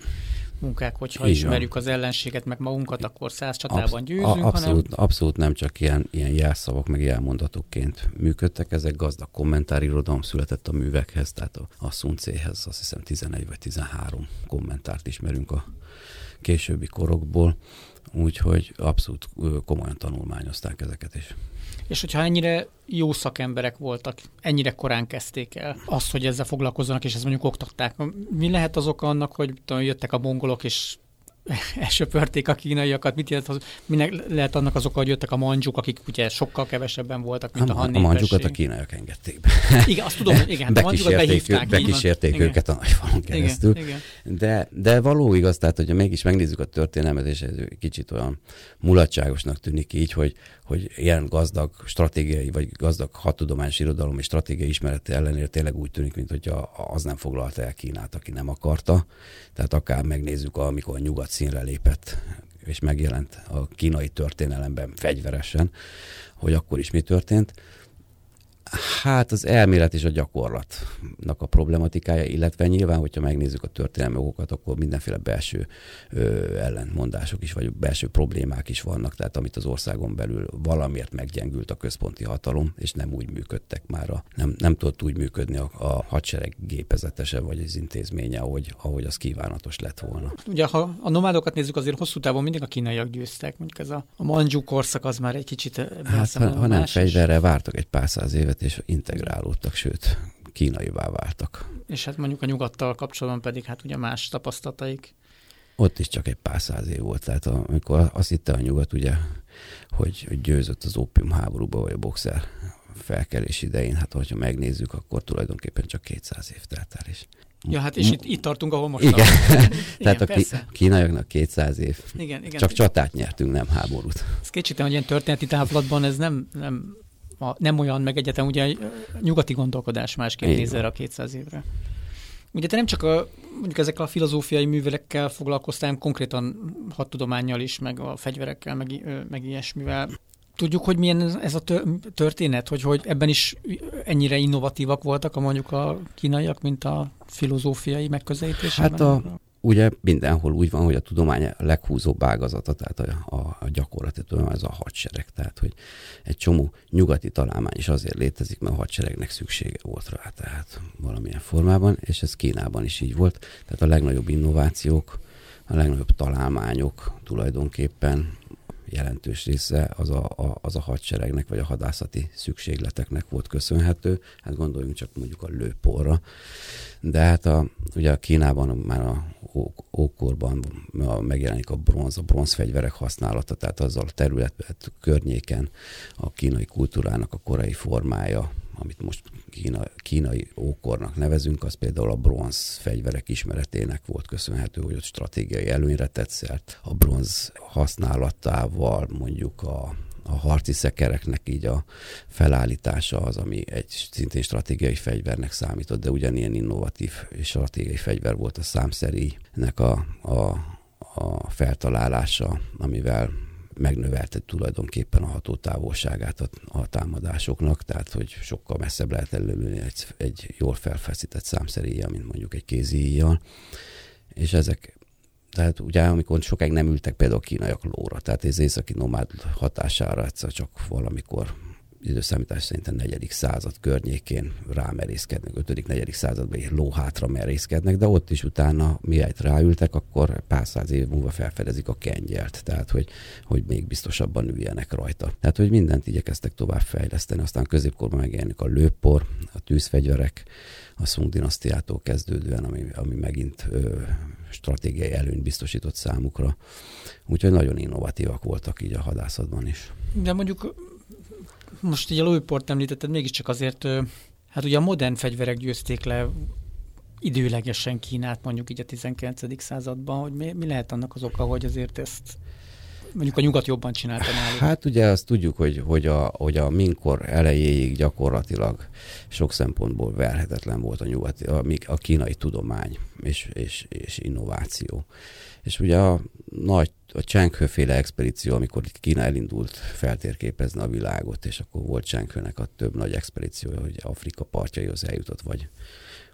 munkák, hogyha Igen. ismerjük az ellenséget, meg magunkat, akkor száz csatában Absz- győzünk, abszolút, hanem... abszolút nem csak ilyen, ilyen jelszavak, meg jelmondatokként működtek, ezek gazdag kommentárirodalom született a művekhez, tehát a, a Szuncéhez azt hiszem 11 vagy 13 kommentárt ismerünk a későbbi korokból, úgyhogy abszolút komolyan tanulmányozták ezeket is. És hogyha ennyire jó szakemberek voltak, ennyire korán kezdték el azt, hogy ezzel foglalkozzanak, és ezt mondjuk oktatták. Mi lehet az oka annak, hogy tudom, jöttek a mongolok, és elsöpörték a kínaiakat, mit jelent, minek lehet annak az oka, hogy jöttek a mandzsuk, akik ugye sokkal kevesebben voltak, mint a, a A mandzsukat a kínaiak engedték be. Igen, azt tudom, igen, bekísérték, a bekísérték őket a nagyfalon keresztül. Igen, igen. De, de való igaz, tehát hogyha mégis megnézzük a történelmet, és ez kicsit olyan mulatságosnak tűnik így, hogy, hogy ilyen gazdag stratégiai, vagy gazdag hatudományos irodalom és stratégiai ismerete ellenére tényleg úgy tűnik, mint hogy az nem foglalta el Kínát, aki nem akarta. Tehát akár megnézzük, amikor a nyugat színre lépett, és megjelent a kínai történelemben fegyveresen, hogy akkor is mi történt Hát az elmélet és a gyakorlatnak a problematikája, illetve nyilván, hogyha megnézzük a történelmi okokat, akkor mindenféle belső ö, ellentmondások is, vagy belső problémák is vannak, tehát amit az országon belül valamiért meggyengült a központi hatalom, és nem úgy működtek már, a, nem, nem tudott úgy működni a, a hadsereg gépezetese, vagy az intézménye, ahogy, ahogy az kívánatos lett volna. Ugye, ha a nomádokat nézzük, azért hosszú távon mindig a kínaiak győztek, mondjuk ez a, a mandzsú korszak az már egy kicsit Hát, ha, ha nem fegyverre vártak egy pár száz évet, és integrálódtak, sőt, kínaivá váltak. És hát mondjuk a nyugattal kapcsolatban pedig hát ugye más tapasztalataik. Ott is csak egy pár száz év volt, tehát amikor azt hitte a nyugat, ugye, hogy, győzött az ópium háborúba, vagy a boxer felkelés idején, hát hogyha megnézzük, akkor tulajdonképpen csak 200 év telt el is. Ja, hát és itt, itt tartunk, ahol most Igen. Tehát a persze. kínaiaknak 200 év. Igen, igen. Csak csatát nyertünk, nem háborút. Ez kétségtelen, hogy ilyen történeti távlatban ez nem, nem a, nem olyan, meg egyetem ugye nyugati gondolkodás másképp néz a 200 évre. Ugye te nem csak a, mondjuk ezekkel a filozófiai művelekkel foglalkoztál, hanem konkrétan hadtudományjal is, meg a fegyverekkel, meg, meg ilyesmivel. Tudjuk, hogy milyen ez a történet, hogy, hogy ebben is ennyire innovatívak voltak a mondjuk a kínaiak, mint a filozófiai megközelítésben? Hát a, ugye mindenhol úgy van, hogy a tudomány a leghúzóbb ágazata, tehát a, a, a gyakorlati tudomány az a hadsereg. Tehát, hogy egy csomó nyugati találmány is azért létezik, mert a hadseregnek szüksége volt rá, tehát valamilyen formában, és ez Kínában is így volt. Tehát a legnagyobb innovációk, a legnagyobb találmányok tulajdonképpen jelentős része az a, a, az a hadseregnek, vagy a hadászati szükségleteknek volt köszönhető. Hát gondoljunk csak mondjuk a lőporra. De hát a, ugye a Kínában már a ókorban megjelenik a bronz, a bronzfegyverek használata, tehát azzal a terület környéken a kínai kultúrának a korai formája, amit most kína, kínai ókornak nevezünk, az például a bronz fegyverek ismeretének volt köszönhető, hogy ott stratégiai előnyre tett szert. A bronz használatával mondjuk a a harci szekereknek így a felállítása az, ami egy szintén stratégiai fegyvernek számított, de ugyanilyen innovatív és stratégiai fegyver volt a számszerínek a, a, a feltalálása, amivel megnövelte tulajdonképpen a hatótávolságát a, a támadásoknak, tehát hogy sokkal messzebb lehet előlőni egy, egy jól felfeszített számszeríjjal, mint mondjuk egy kézi íjjal. És ezek, tehát ugye amikor sokáig nem ültek például kínaiak lóra, tehát ez északi nomád hatására egyszer csak valamikor időszámítás szerint a negyedik század környékén rámerészkednek, ötödik, negyedik században egy ló hátra merészkednek, de ott is utána, miért ráültek, akkor pár száz év múlva felfedezik a kengyelt, tehát hogy, hogy még biztosabban üljenek rajta. Tehát, hogy mindent igyekeztek tovább fejleszteni, aztán középkorban megjelenik a lőpor, a tűzfegyverek, a Sung dinasztiától kezdődően, ami, ami megint ö, stratégiai előnyt biztosított számukra. Úgyhogy nagyon innovatívak voltak így a hadászatban is. De mondjuk most ugye a lőport említetted, mégiscsak azért, hát ugye a modern fegyverek győzték le időlegesen Kínát mondjuk így a 19. században, hogy mi, mi lehet annak az oka, hogy azért ezt mondjuk a nyugat jobban csinálta náluk? Hát ugye azt tudjuk, hogy, hogy, a, hogy a minkor elejéig gyakorlatilag sok szempontból verhetetlen volt a, nyugati, a, a kínai tudomány és, és, és innováció. És ugye a nagy a Csenkhőféle expedíció, amikor Kína elindult feltérképezni a világot, és akkor volt Csenkhőnek a több nagy expedíciója, hogy Afrika partjaihoz eljutott, vagy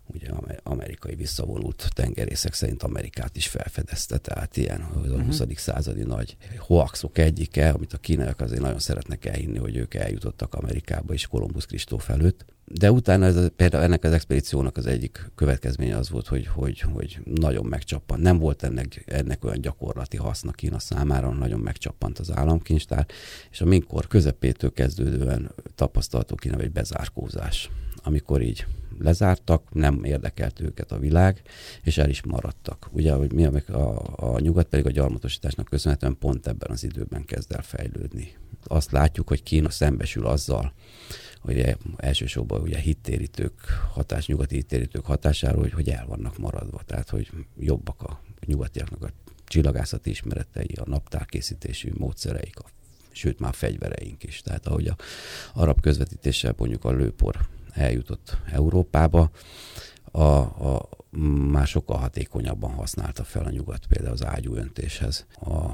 ugye amerikai visszavonult tengerészek szerint Amerikát is felfedezte, tehát ilyen a 20. Uh-huh. századi nagy hoaxok egyike, amit a kínaiak azért nagyon szeretnek elhinni, hogy ők eljutottak Amerikába is Kolumbusz Kristóf előtt. De utána ez, például ennek az expedíciónak az egyik következménye az volt, hogy, hogy, hogy nagyon megcsappant. Nem volt ennek, ennek olyan gyakorlati haszna Kína számára, nagyon megcsappant az államkincstár, és a minkor közepétől kezdődően tapasztalható Kína egy bezárkózás, amikor így lezártak, nem érdekelt őket a világ, és el is maradtak. Ugye, hogy mi a, a, nyugat pedig a gyarmatosításnak köszönhetően pont ebben az időben kezd el fejlődni. Azt látjuk, hogy Kína szembesül azzal, hogy elsősorban ugye hittérítők hatás, nyugati hittérítők hatásáról, hogy, hogy el vannak maradva. Tehát, hogy jobbak a nyugatiaknak a csillagászati ismeretei, a naptárkészítésű módszereik, a, sőt már fegyvereink is. Tehát ahogy a arab közvetítéssel mondjuk a lőpor eljutott Európába, a, a, már sokkal hatékonyabban használta fel a nyugat például az ágyúöntéshez. A,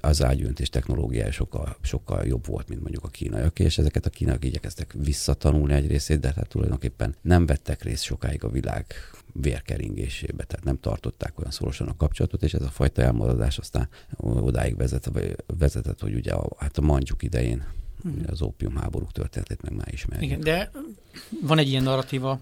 az ágyúöntés technológiája sokkal, sokkal jobb volt, mint mondjuk a kínaiak, és ezeket a kínaiak igyekeztek visszatanulni egy részét, de hát tulajdonképpen nem vettek részt sokáig a világ vérkeringésébe, tehát nem tartották olyan szorosan a kapcsolatot, és ez a fajta elmaradás aztán odáig vezetett, vezetett hogy ugye a, hát a mancsuk idején uh-huh. az ópiumháborúk történetét meg már ismerjük. Igen, de van egy ilyen narratíva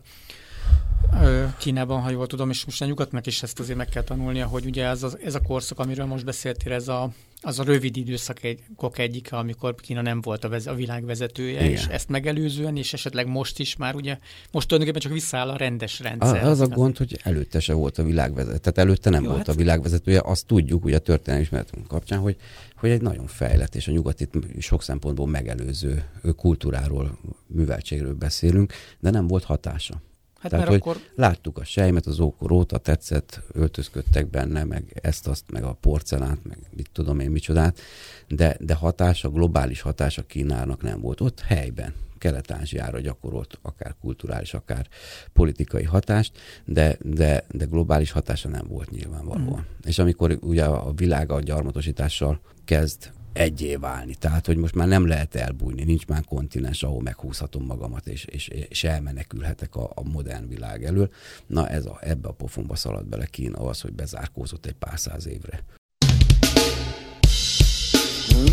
Kínában, ha jól tudom, és most a nyugatnak is ezt azért meg kell tanulnia, hogy ugye ez, az, ez a korszak, amiről most beszéltél, ez a, az a rövid időszakok egyike, amikor Kína nem volt a, vez, a világ vezetője, Igen. és ezt megelőzően, és esetleg most is már ugye, most tulajdonképpen csak visszaáll a rendes rendszer. Az, az a gond, hogy előtte se volt a világvezető, tehát előtte nem Jó, volt hát... a világvezetője, azt tudjuk, ugye a történelmi ismeretünk kapcsán, hogy, hogy egy nagyon fejlett és a nyugatit sok szempontból megelőző kultúráról, műveltségről beszélünk, de nem volt hatása. Hát Tehát, hogy akkor... láttuk a sejmet, az ókor óta tetszett, öltözködtek benne, meg ezt, azt, meg a porcelánt, meg mit tudom én, micsodát, de, de hatása, globális hatása Kínának nem volt ott helyben. Kelet-Ázsiára gyakorolt akár kulturális, akár politikai hatást, de, de, de globális hatása nem volt nyilvánvalóan. Mm. És amikor ugye a világ a gyarmatosítással kezd egyé válni. Tehát, hogy most már nem lehet elbújni, nincs már kontinens, ahol meghúzhatom magamat, és, és, és elmenekülhetek a, a modern világ elől. Na, ez a, ebbe a pofonba szalad bele Kína az, hogy bezárkózott egy pár száz évre.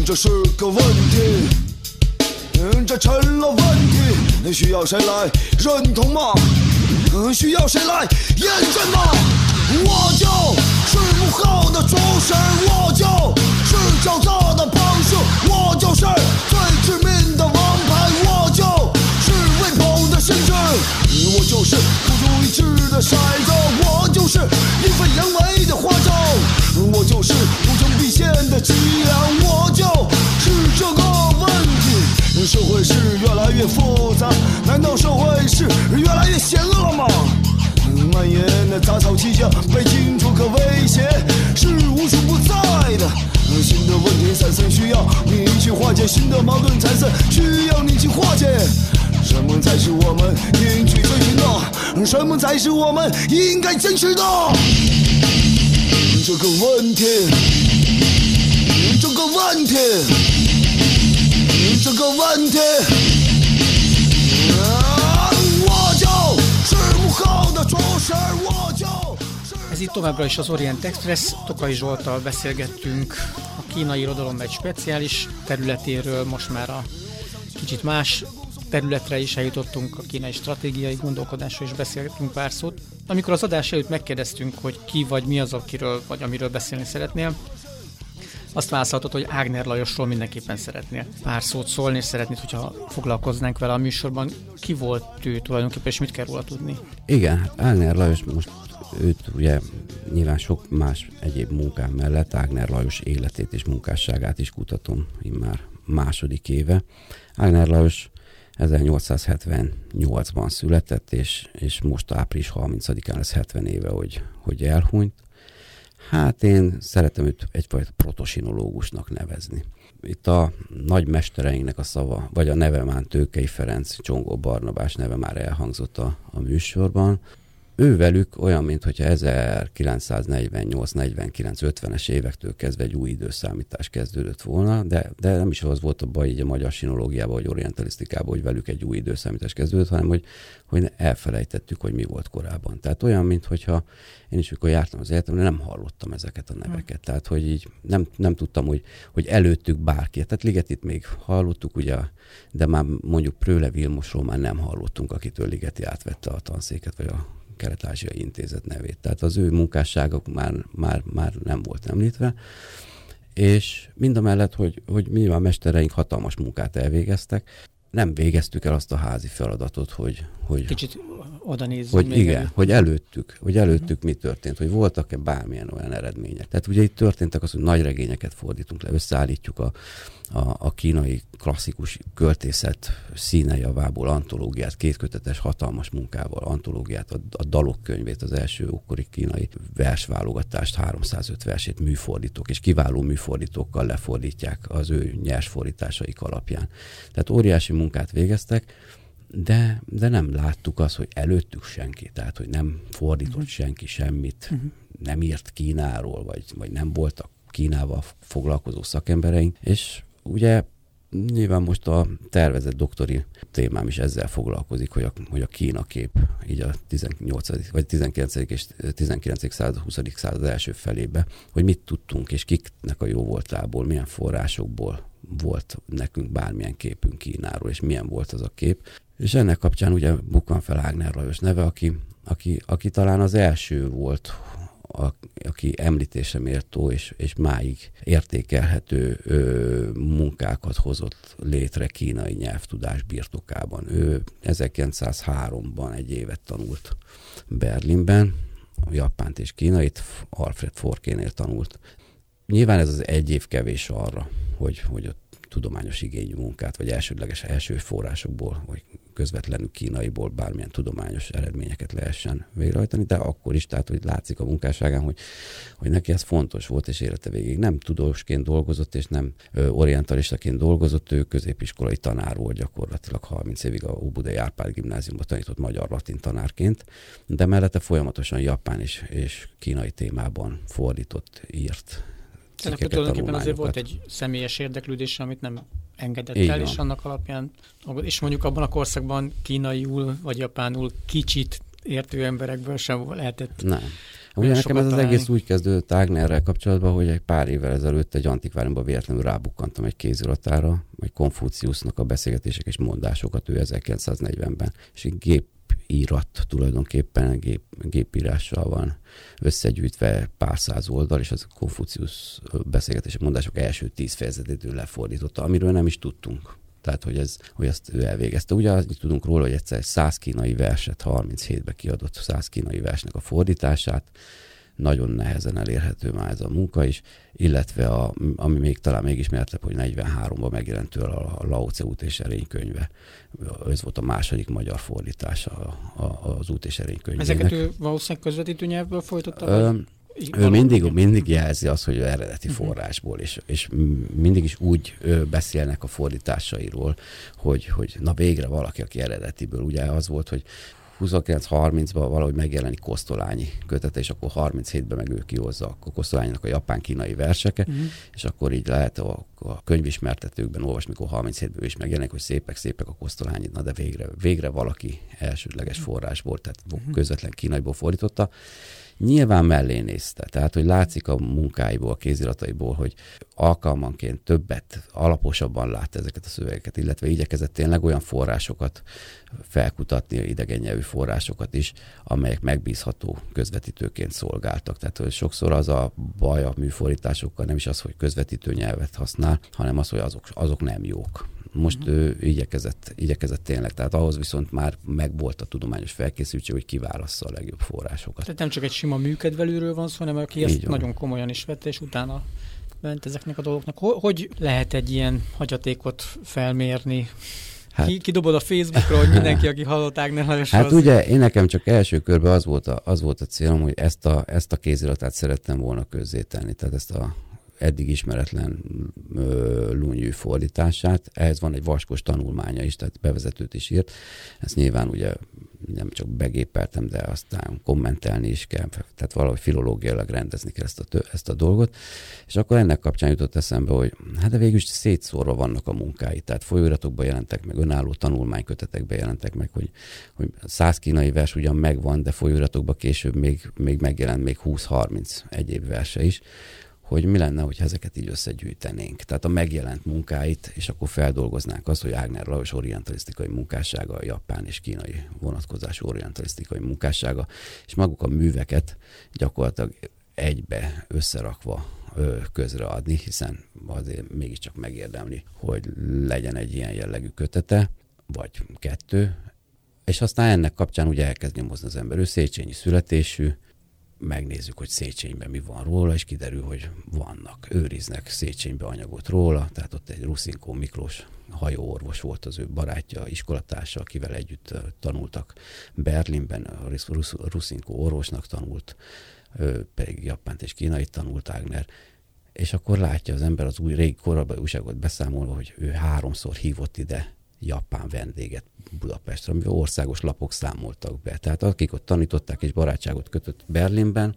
这是个问题，这成了问题，需要谁来认同吗？需要谁来验证吗？ 我就是幕后的主使，我就是狡诈的帮凶，我就是最致命的王牌，我就是未捧的先知，我就是孤注一掷的骰子，我就是阴飞阳违的花招，我就是无穷必现的伎俩，我就是这个问题。社会是越来越复杂，难道社会是越来越邪恶了吗？蔓延的杂草气象被清除可威胁是无处不在的。新的问题产生需要你去化解新的矛盾，产生需要你去化解。什么才是我们应去追寻的？什么才是我们应该坚持的？这个问题，这个问题，这个问题，Ez itt továbbra is az Orient Express. Tokai Zsoltal beszélgettünk a kínai irodalom egy speciális területéről, most már a kicsit más területre is eljutottunk, a kínai stratégiai gondolkodásról is beszélgettünk pár szót. Amikor az adás előtt megkérdeztünk, hogy ki vagy mi az, akiről vagy amiről beszélni szeretnél, azt válaszoltad, hogy Ágner Lajosról mindenképpen szeretnél pár szót szólni, és szeretnéd, hogyha foglalkoznánk vele a műsorban. Ki volt ő tulajdonképpen, és mit kell róla tudni? Igen, hát Ágner Lajos most őt ugye nyilván sok más egyéb munkám mellett Ágner Lajos életét és munkásságát is kutatom immár második éve. Ágner Lajos 1878-ban született, és, és most április 30-án lesz 70 éve, hogy, hogy elhunyt. Hát én szeretem őt egyfajta protosinológusnak nevezni. Itt a nagy mestereinknek a szava, vagy a neve már Tőkei Ferenc, Csongó Barnabás neve már elhangzott a, a műsorban. Ő velük olyan, mintha 1948-49-50-es évektől kezdve egy új időszámítás kezdődött volna, de, de nem is az volt a baj így a magyar sinológiában, vagy orientalisztikában, hogy velük egy új időszámítás kezdődött, hanem hogy, hogy elfelejtettük, hogy mi volt korábban. Tehát olyan, mintha én is, mikor jártam az egyetemre, nem hallottam ezeket a neveket. Tehát, hogy így nem, nem tudtam, hogy, hogy előttük bárki. Tehát Ligetit még hallottuk, ugye, de már mondjuk Prőle Vilmosról már nem hallottunk, akitől Ligeti átvette a tanszéket, vagy a Kelet-Ázsiai Intézet nevét. Tehát az ő munkásságok már, már, már nem volt említve. És mind a mellett, hogy, hogy mi a mestereink hatalmas munkát elvégeztek, nem végeztük el azt a házi feladatot, hogy, hogy, Kicsit oda nézzünk hogy igen, elő. hogy előttük, hogy előttük mi történt, hogy voltak-e bármilyen olyan eredmények. Tehát ugye itt történtek az, hogy nagy regényeket fordítunk le, összeállítjuk a, a, a kínai klasszikus költészet színejavából antológiát, kétkötetes hatalmas munkával, antológiát, a, a dalok könyvét, az első ókori kínai versválogatást, 305 versét műfordítók, és kiváló műfordítókkal lefordítják az ő nyers fordításaik alapján. Tehát óriási munkát végeztek, de, de nem láttuk azt, hogy előttük senki, tehát hogy nem fordított uh-huh. senki semmit, uh-huh. nem írt Kínáról, vagy, vagy nem voltak Kínával foglalkozó szakembereink, és ugye nyilván most a tervezett doktori témám is ezzel foglalkozik, hogy a, hogy a Kína kép így a 18. vagy 19. és 19. század, 20. század első felébe, hogy mit tudtunk, és kiknek a jó voltából, milyen forrásokból volt nekünk bármilyen képünk Kínáról, és milyen volt az a kép. És ennek kapcsán ugye bukkan fel Ágner Lajos neve, aki, aki, aki talán az első volt, a, aki említése méltó és, és máig értékelhető ö, munkákat hozott létre kínai nyelvtudás birtokában. Ő 1903-ban egy évet tanult Berlinben, japánt és kínait, Alfred Forkénél tanult. Nyilván ez az egy év kevés arra, hogy, hogy ott tudományos igényű munkát, vagy elsődleges első forrásokból, vagy közvetlenül kínaiból bármilyen tudományos eredményeket lehessen végrehajtani, de akkor is, tehát hogy látszik a munkásságán, hogy, hogy neki ez fontos volt, és élete végig nem tudósként dolgozott, és nem ö, orientalistaként dolgozott, ő középiskolai tanár volt gyakorlatilag 30 évig a Óbudai Árpád gimnáziumban tanított magyar-latin tanárként, de mellette folyamatosan japán és, és kínai témában fordított, írt Tehát cikkeket, tulajdonképpen azért volt egy személyes érdeklődés, amit nem engedett Így el, van. és annak alapján, és mondjuk abban a korszakban kínaiul vagy japánul kicsit értő emberekből sem lehetett. Nem. Ugye nekem ez az találni. egész úgy kezdődött Ágnerrel kapcsolatban, hogy egy pár évvel ezelőtt egy antikváriumban véletlenül rábukkantam egy kéziratára, vagy Konfúciusznak a beszélgetések és mondásokat ő 1940-ben, és egy gépírat tulajdonképpen gép, gépírással van összegyűjtve pár száz oldal, és az a Konfuciusz beszélgetések, mondások első tíz fejezetét lefordította, amiről nem is tudtunk. Tehát, hogy, ez, hogy ezt ő elvégezte. Ugye azt tudunk róla, hogy egyszer 100 kínai verset 37-be kiadott 100 kínai versnek a fordítását, nagyon nehezen elérhető már ez a munka is, illetve a, ami még talán még ismertebb, hogy 43-ban megjelent tőle a, a Lao Tse út és erénykönyve. Ez volt a második magyar fordítása az út és erénykönyvének. Ezeket ő valószínűleg közvetítő nyelvből folytatta? Ö, ő mindig, mindig jelzi azt, hogy eredeti uh-huh. forrásból, és, és mindig is úgy beszélnek a fordításairól, hogy, hogy na végre valaki, aki eredetiből. Ugye az volt, hogy 29-30-ban valahogy megjelenik Kosztolányi kötete, és akkor 37-ben meg ő kihozza a Kosztolányinak a japán-kínai verseke, uh-huh. és akkor így lehet a, a könyvismertetőkben olvasni, mikor 37-ben is megjelenik, hogy szépek-szépek a Kosztolányi, na de végre, végre valaki elsődleges forrásból, tehát uh-huh. közvetlen kínaiból fordította nyilván mellé nézte. Tehát, hogy látszik a munkáiból, a kézirataiból, hogy alkalmanként többet, alaposabban látta ezeket a szövegeket, illetve igyekezett tényleg olyan forrásokat felkutatni, idegen nyelvű forrásokat is, amelyek megbízható közvetítőként szolgáltak. Tehát hogy sokszor az a baj a műfordításokkal nem is az, hogy közvetítő nyelvet használ, hanem az, hogy azok, azok nem jók most uh-huh. ő igyekezett, igyekezett tényleg, tehát ahhoz viszont már megvolt a tudományos felkészültség, hogy kiválassza a legjobb forrásokat. Tehát nem csak egy sima műkedvelőről van szó, hanem aki ezt nagyon komolyan is vette, és utána ment ezeknek a dolgoknak. Hogy lehet egy ilyen hagyatékot felmérni? Hát, ki, kidobod a Facebookra, hogy mindenki, aki hallott Ágner Lajos Hát az... ugye én nekem csak első körben az volt a, az volt a célom, hogy ezt a, ezt a kéziratát szerettem volna közzétenni, tehát ezt a eddig ismeretlen lúnyű fordítását. Ehhez van egy vaskos tanulmánya is, tehát bevezetőt is írt. Ezt nyilván ugye nem csak begépeltem, de aztán kommentelni is kell, tehát valahogy filológiailag rendezni kell ezt a, ezt a dolgot. És akkor ennek kapcsán jutott eszembe, hogy hát de végül is szétszórva vannak a munkái, tehát folyóiratokban jelentek meg, önálló tanulmánykötetekben jelentek meg, hogy, hogy száz kínai vers ugyan megvan, de folyóiratokban később még, még megjelent még 20-30 egyéb verse is hogy mi lenne, hogy ezeket így összegyűjtenénk. Tehát a megjelent munkáit, és akkor feldolgoznánk azt, hogy Ágner Lajos orientalisztikai munkássága, a japán és kínai vonatkozású orientalisztikai munkássága, és maguk a műveket gyakorlatilag egybe összerakva közreadni, hiszen azért mégiscsak megérdemli, hogy legyen egy ilyen jellegű kötete, vagy kettő, és aztán ennek kapcsán ugye elkezd nyomozni az ember. Ő Széchenyi születésű, megnézzük, hogy Széchenyben mi van róla, és kiderül, hogy vannak, őriznek Széchenybe anyagot róla, tehát ott egy Ruszinkó Miklós hajóorvos volt az ő barátja, iskolatársa, akivel együtt tanultak Berlinben, a Ruszinkó orvosnak tanult, ő pedig Japánt és Kínait tanult Ágner, és akkor látja az ember az új régi korabeli újságot beszámolva, hogy ő háromszor hívott ide japán vendéget Budapestre, amivel országos lapok számoltak be. Tehát akik ott tanították és barátságot kötött Berlinben,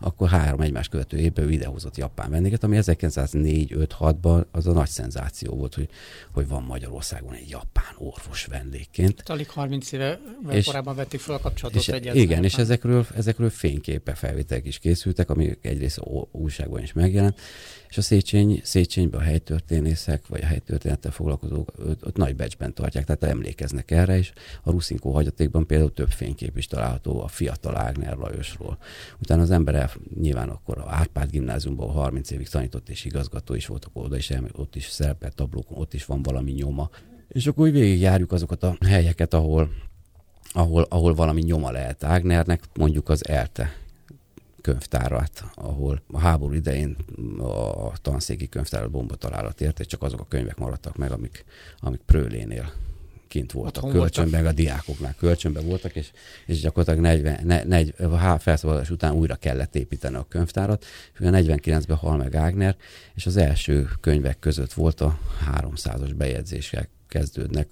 akkor három egymás követő évben idehozott japán vendéget, ami 1904-5-6-ban az a nagy szenzáció volt, hogy, hogy van Magyarországon egy japán orvos vendégként. Alig 30 éve és, korábban vették fel a kapcsolatot és, egyet. Igen, és ezekről, ezekről fényképe felvételek is készültek, ami egyrészt újságban is megjelent, és a Széchenyi, Széchenyben a helytörténészek, vagy a helytörténettel foglalkozók ott, ott nagy becsben tartják, tehát emlékeznek erre, és a Ruszinkó hagyatékban például több fénykép is található a fiatal Ágner Lajosról. Utána az ember el, nyilván akkor a Árpád gimnáziumban 30 évig tanított és igazgató is voltak oda, és ott is szerepelt tablókon, ott is van valami nyoma. És akkor úgy végigjárjuk azokat a helyeket, ahol, ahol, ahol valami nyoma lehet Ágnernek, mondjuk az ELTE könyvtárat, ahol a háború idején a tanszéki könyvtárat bomba találat ért, és csak azok a könyvek maradtak meg, amik, amik Prőlénél kint voltak, Otthon kölcsönben, voltak. a diákoknál kölcsönben voltak, és, és gyakorlatilag 40, ne, 40, a felszabadulás után újra kellett építeni a könyvtárat, és 49-ben hal meg Ágner, és az első könyvek között volt a 300-as bejegyzések kezdődnek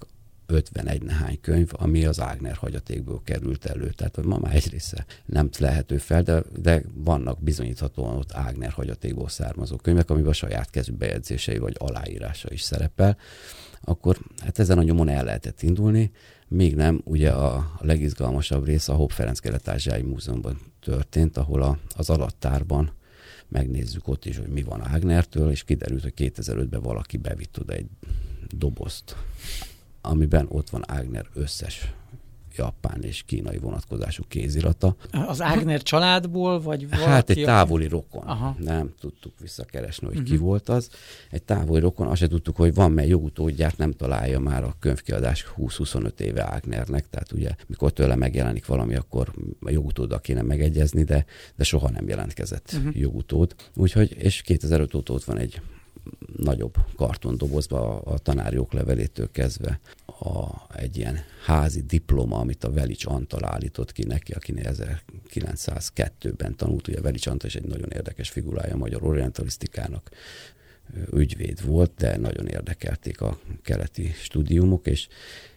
51 nehány könyv, ami az Ágner hagyatékből került elő. Tehát ma már egy része nem lehető fel, de, de vannak bizonyíthatóan ott Ágner hagyatékból származó könyvek, amiben a saját kezű bejegyzései vagy aláírása is szerepel. Akkor hát ezen a nyomon el lehetett indulni, még nem, ugye a legizgalmasabb rész a Hopp Ferenc kelet Múzeumban történt, ahol a, az alattárban megnézzük ott is, hogy mi van Ágnertől, és kiderült, hogy 2005-ben valaki bevitt oda egy dobozt amiben ott van Ágner összes japán és kínai vonatkozású kézirata. Az Ágner családból, vagy valaki? Hát egy távoli rokon. Aha. Nem tudtuk visszakeresni, hogy uh-huh. ki volt az. Egy távoli rokon, azt se tudtuk, hogy van, mert jogutódját nem találja már a könyvkiadás 20-25 éve Ágnernek, tehát ugye mikor tőle megjelenik valami, akkor a jogutóddal kéne megegyezni, de, de soha nem jelentkezett uh-huh. jogutód. Úgyhogy, és 2005 óta ott van egy nagyobb kartondobozba a, tanári oklevelétől kezdve a, egy ilyen házi diploma, amit a Velics Antal állított ki neki, aki 1902-ben tanult. Ugye Velics Antal is egy nagyon érdekes figurája a magyar orientalisztikának ügyvéd volt, de nagyon érdekelték a keleti stúdiumok, és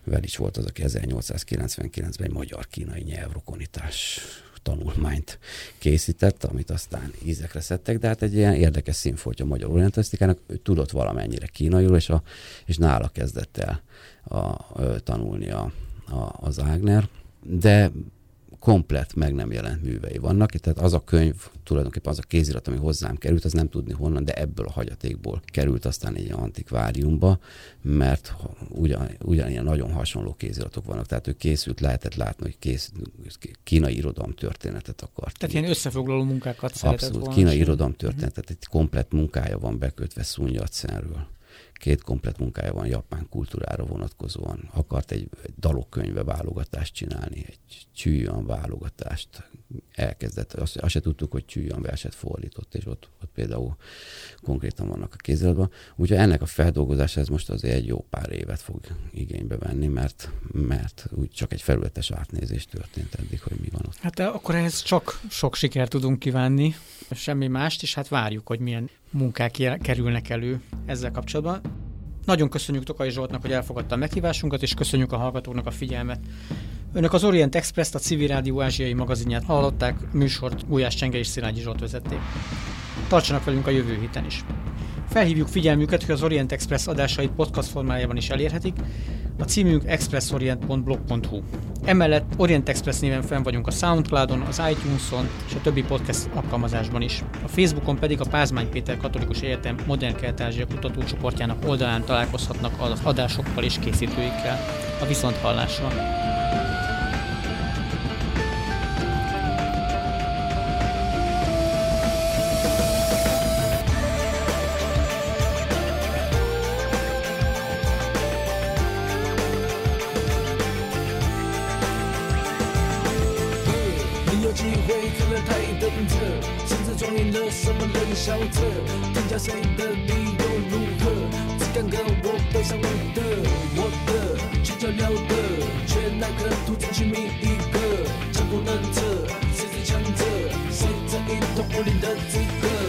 Velics volt az, aki 1899-ben egy magyar-kínai nyelvrokonítás tanulmányt készített, amit aztán ízekre szedtek, de hát egy ilyen érdekes színfoltja a magyar orientalisztikának, ő tudott valamennyire kínaiul, és, a, és nála kezdett el a, a, tanulni a, a, az Ágner, de komplet meg nem jelent művei vannak, tehát az a könyv, tulajdonképpen az a kézirat, ami hozzám került, az nem tudni honnan, de ebből a hagyatékból került aztán egy antikváriumba, mert ugyan, ugyanilyen nagyon hasonló kéziratok vannak, tehát ő készült, lehetett látni, hogy kész, kínai irodalom történetet akart. Tehát ilyen összefoglaló munkákat Abszolút, volna kínai irodalom történetet, egy komplet munkája van bekötve Szunyatszenről két komplet munkája van japán kultúrára vonatkozóan. Akart egy, egy dalokkönyve válogatást csinálni, egy csűjön válogatást elkezdett. Azt, azt se tudtuk, hogy csűjön verset fordított, és ott, ott például konkrétan vannak a kéziratban. Úgyhogy ennek a feldolgozása ez most azért egy jó pár évet fog igénybe venni, mert, mert úgy csak egy felületes átnézés történt eddig, hogy mi van ott. Hát akkor ehhez csak sok sikert tudunk kívánni, semmi mást, és hát várjuk, hogy milyen munkák kerülnek elő ezzel kapcsolatban. Nagyon köszönjük Tokai Zsoltnak, hogy elfogadta a meghívásunkat, és köszönjük a hallgatóknak a figyelmet. Önök az Orient Express-t, a Civil Rádió ázsiai magazinját hallották, műsort Gulyás Csenge és Szilágyi Zsolt vezették. Tartsanak velünk a jövő héten is. Felhívjuk figyelmüket, hogy az Orient Express adásait podcast formájában is elérhetik, a címünk expressorient.blog.hu. Emellett Orient Express néven fenn vagyunk a Soundcloudon, az iTunes-on és a többi podcast alkalmazásban is. A Facebookon pedig a Pázmány Péter Katolikus Egyetem Modern Kelet-Ázsia kutatócsoportjának oldalán találkozhatnak az adásokkal és készítőikkel. A viszonthallásra! 很有机会可能太等着，甚至装点了什么冷笑者，添加谁的理由如何？只敢跟我背上我的，我的全脚了的，却那颗兔子去觅一个，强不能测，谁是强者？谁在一头武林的资格？